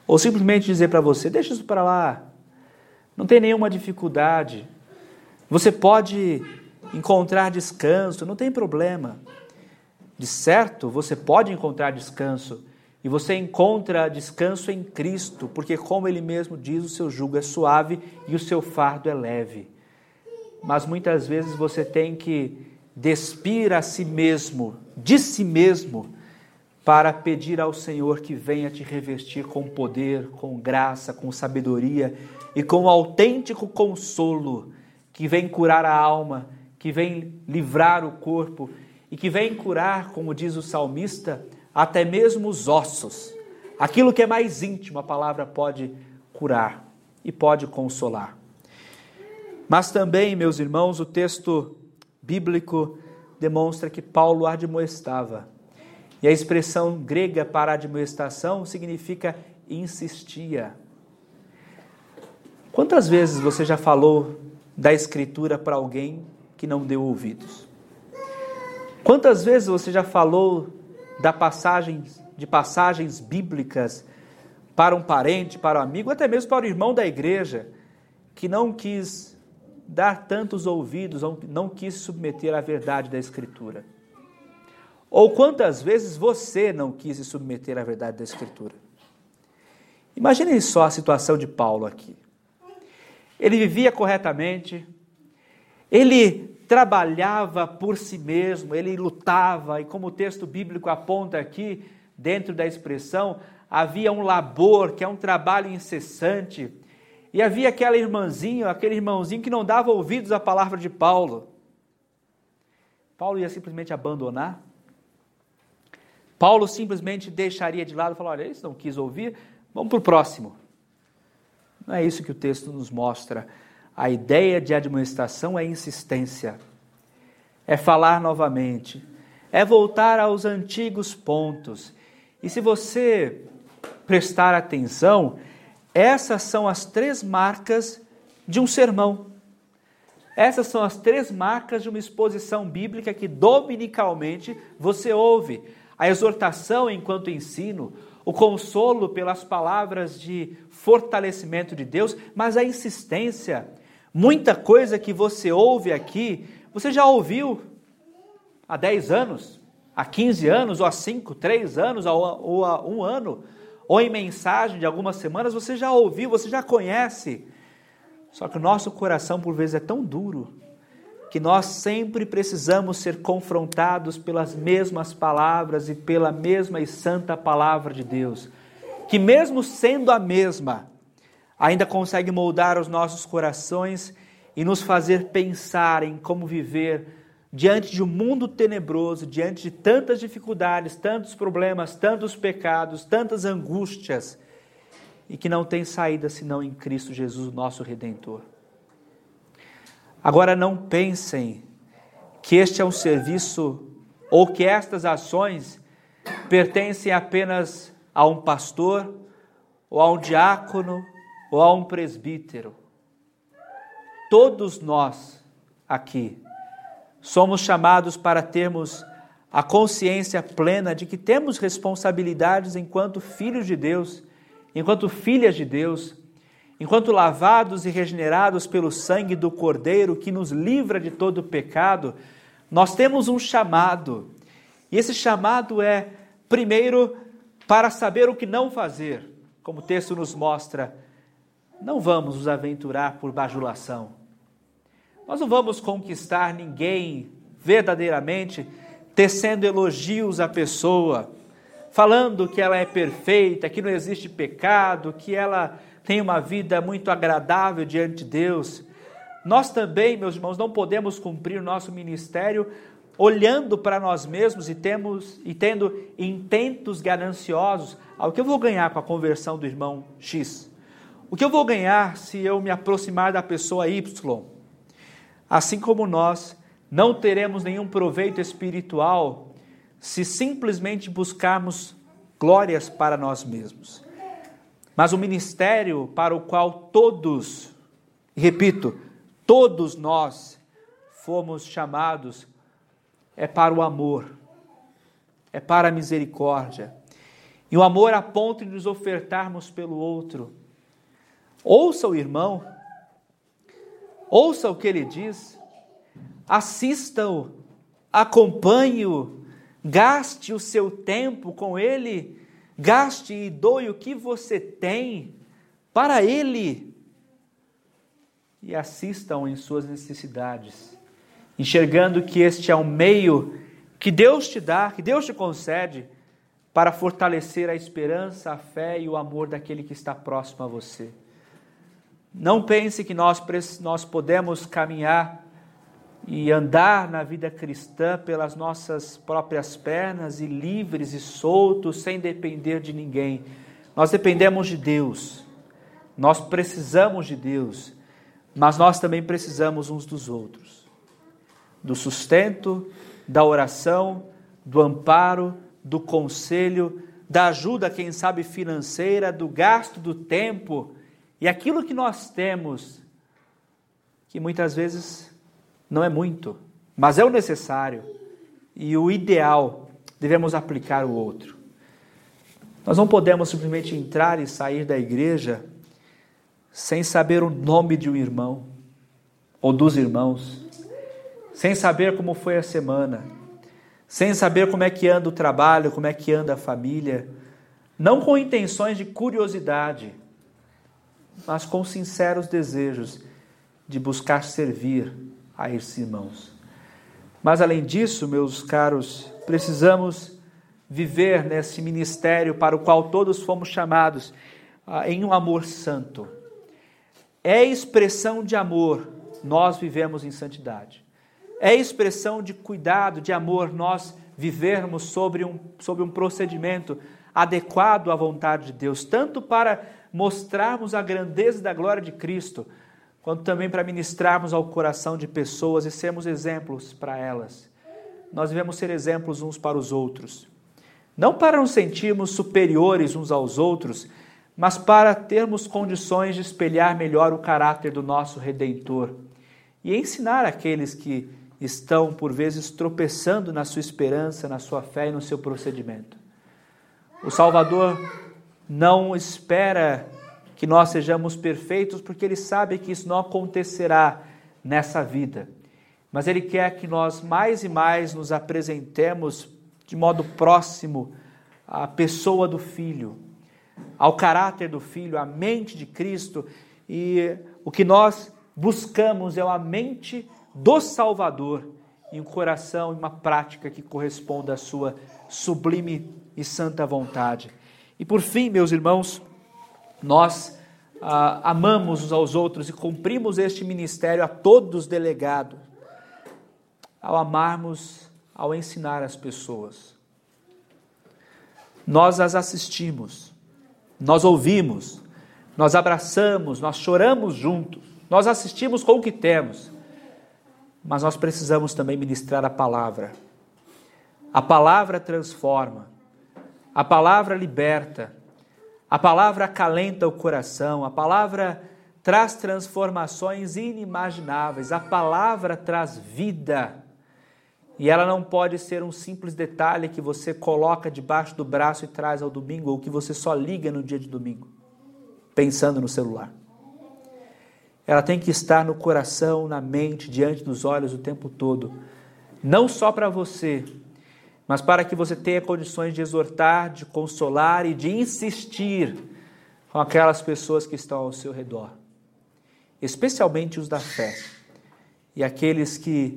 Ou simplesmente dizer para você: deixa isso para lá, não tem nenhuma dificuldade. Você pode encontrar descanso, não tem problema. De certo, você pode encontrar descanso. E você encontra descanso em Cristo, porque, como Ele mesmo diz, o seu jugo é suave e o seu fardo é leve. Mas muitas vezes você tem que despir a si mesmo, de si mesmo, para pedir ao Senhor que venha te revestir com poder, com graça, com sabedoria e com autêntico consolo que vem curar a alma, que vem livrar o corpo e que vem curar, como diz o salmista, até mesmo os ossos. Aquilo que é mais íntimo, a palavra pode curar e pode consolar. Mas também, meus irmãos, o texto bíblico demonstra que Paulo admoestava. E a expressão grega para admoestação significa insistia. Quantas vezes você já falou da Escritura para alguém que não deu ouvidos? Quantas vezes você já falou da passagem, de passagens bíblicas para um parente, para um amigo, até mesmo para o irmão da igreja, que não quis dar tantos ouvidos, não quis submeter à verdade da Escritura? Ou quantas vezes você não quis se submeter à verdade da Escritura? Imaginem só a situação de Paulo aqui ele vivia corretamente, ele trabalhava por si mesmo, ele lutava, e como o texto bíblico aponta aqui, dentro da expressão, havia um labor, que é um trabalho incessante, e havia aquela irmãzinha, aquele irmãozinho que não dava ouvidos à palavra de Paulo. Paulo ia simplesmente abandonar? Paulo simplesmente deixaria de lado e falar: olha, eles não quis ouvir, vamos para o próximo. Não é isso que o texto nos mostra. A ideia de administração é insistência, é falar novamente, é voltar aos antigos pontos. E se você prestar atenção, essas são as três marcas de um sermão. Essas são as três marcas de uma exposição bíblica que dominicalmente você ouve. A exortação enquanto ensino, o consolo pelas palavras de fortalecimento de Deus, mas a insistência. Muita coisa que você ouve aqui, você já ouviu há 10 anos, há 15 anos, ou há 5, 3 anos, ou há um ano, ou em mensagem de algumas semanas, você já ouviu, você já conhece. Só que o nosso coração, por vezes, é tão duro que nós sempre precisamos ser confrontados pelas mesmas palavras e pela mesma e santa palavra de Deus, que mesmo sendo a mesma, ainda consegue moldar os nossos corações e nos fazer pensar em como viver diante de um mundo tenebroso, diante de tantas dificuldades, tantos problemas, tantos pecados, tantas angústias, e que não tem saída senão em Cristo Jesus, nosso redentor. Agora não pensem que este é um serviço ou que estas ações pertencem apenas a um pastor, ou a um diácono, ou a um presbítero. Todos nós aqui somos chamados para termos a consciência plena de que temos responsabilidades enquanto filhos de Deus, enquanto filhas de Deus, Enquanto lavados e regenerados pelo sangue do Cordeiro que nos livra de todo pecado, nós temos um chamado. E esse chamado é, primeiro, para saber o que não fazer, como o texto nos mostra. Não vamos nos aventurar por bajulação. Nós não vamos conquistar ninguém verdadeiramente tecendo elogios à pessoa, falando que ela é perfeita, que não existe pecado, que ela tem uma vida muito agradável diante de Deus. Nós também, meus irmãos, não podemos cumprir o nosso ministério olhando para nós mesmos e, temos, e tendo intentos gananciosos. Ah, o que eu vou ganhar com a conversão do irmão X? O que eu vou ganhar se eu me aproximar da pessoa Y? Assim como nós não teremos nenhum proveito espiritual se simplesmente buscarmos glórias para nós mesmos. Mas o ministério para o qual todos, repito, todos nós fomos chamados é para o amor, é para a misericórdia. E o amor a ponto de nos ofertarmos pelo outro. Ouça o irmão, ouça o que ele diz, assista-o, acompanhe-o, gaste o seu tempo com ele, gaste e doe o que você tem para ele e assistam em suas necessidades, enxergando que este é um meio que Deus te dá, que Deus te concede para fortalecer a esperança, a fé e o amor daquele que está próximo a você. Não pense que nós, nós podemos caminhar e andar na vida cristã pelas nossas próprias pernas e livres e soltos, sem depender de ninguém. Nós dependemos de Deus, nós precisamos de Deus, mas nós também precisamos uns dos outros do sustento, da oração, do amparo, do conselho, da ajuda, quem sabe financeira, do gasto do tempo e aquilo que nós temos, que muitas vezes não é muito, mas é o necessário e o ideal, devemos aplicar o outro. Nós não podemos simplesmente entrar e sair da igreja sem saber o nome de um irmão ou dos irmãos, sem saber como foi a semana, sem saber como é que anda o trabalho, como é que anda a família, não com intenções de curiosidade, mas com sinceros desejos de buscar servir a esses irmãos. Mas além disso, meus caros, precisamos viver nesse ministério para o qual todos fomos chamados ah, em um amor santo. É expressão de amor, nós vivemos em santidade. É expressão de cuidado, de amor, nós vivermos sobre um, sobre um procedimento adequado à vontade de Deus, tanto para mostrarmos a grandeza da glória de Cristo, quanto também para ministrarmos ao coração de pessoas e sermos exemplos para elas. Nós devemos ser exemplos uns para os outros. Não para nos sentirmos superiores uns aos outros, mas para termos condições de espelhar melhor o caráter do nosso Redentor e ensinar aqueles que estão, por vezes, tropeçando na sua esperança, na sua fé e no seu procedimento. O Salvador não espera que nós sejamos perfeitos, porque Ele sabe que isso não acontecerá nessa vida. Mas Ele quer que nós mais e mais nos apresentemos de modo próximo à pessoa do Filho, ao caráter do Filho, à mente de Cristo. E o que nós buscamos é a mente do Salvador e um coração e uma prática que corresponda à sua sublime e santa vontade. E por fim, meus irmãos, nós ah, amamos uns aos outros e cumprimos este ministério a todos delegados, ao amarmos, ao ensinar as pessoas. Nós as assistimos, nós ouvimos, nós abraçamos, nós choramos juntos, nós assistimos com o que temos, mas nós precisamos também ministrar a palavra. A palavra transforma. A palavra liberta, a palavra acalenta o coração, a palavra traz transformações inimagináveis, a palavra traz vida. E ela não pode ser um simples detalhe que você coloca debaixo do braço e traz ao domingo, ou que você só liga no dia de domingo, pensando no celular. Ela tem que estar no coração, na mente, diante dos olhos o tempo todo. Não só para você, mas para que você tenha condições de exortar, de consolar e de insistir com aquelas pessoas que estão ao seu redor, especialmente os da fé e aqueles que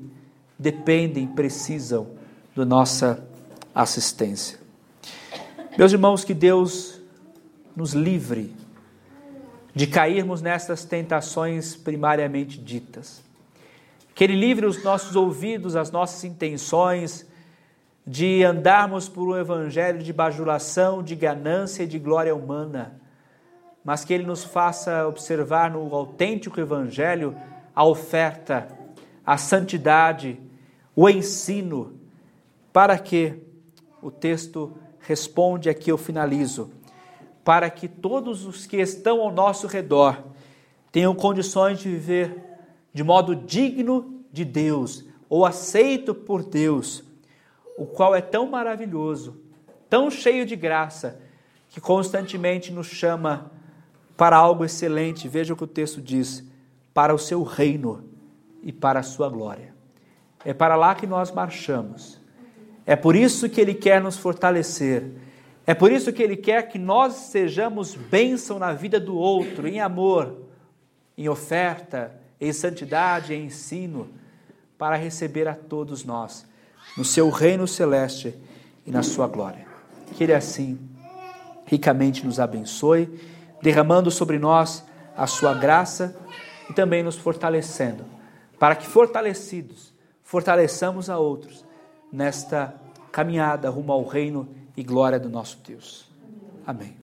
dependem, precisam da nossa assistência. Meus irmãos, que Deus nos livre de cairmos nessas tentações primariamente ditas. Que Ele livre os nossos ouvidos, as nossas intenções, de andarmos por um evangelho de bajulação, de ganância e de glória humana, mas que Ele nos faça observar no autêntico evangelho a oferta, a santidade, o ensino, para que o texto responde aqui eu finalizo, para que todos os que estão ao nosso redor tenham condições de viver de modo digno de Deus ou aceito por Deus o qual é tão maravilhoso, tão cheio de graça, que constantemente nos chama para algo excelente. Veja o que o texto diz: para o seu reino e para a sua glória. É para lá que nós marchamos. É por isso que Ele quer nos fortalecer. É por isso que Ele quer que nós sejamos bênção na vida do outro, em amor, em oferta, em santidade, em ensino, para receber a todos nós no seu reino celeste e na sua glória. Que Ele assim ricamente nos abençoe, derramando sobre nós a sua graça e também nos fortalecendo, para que fortalecidos, fortaleçamos a outros nesta caminhada rumo ao reino e glória do nosso Deus. Amém.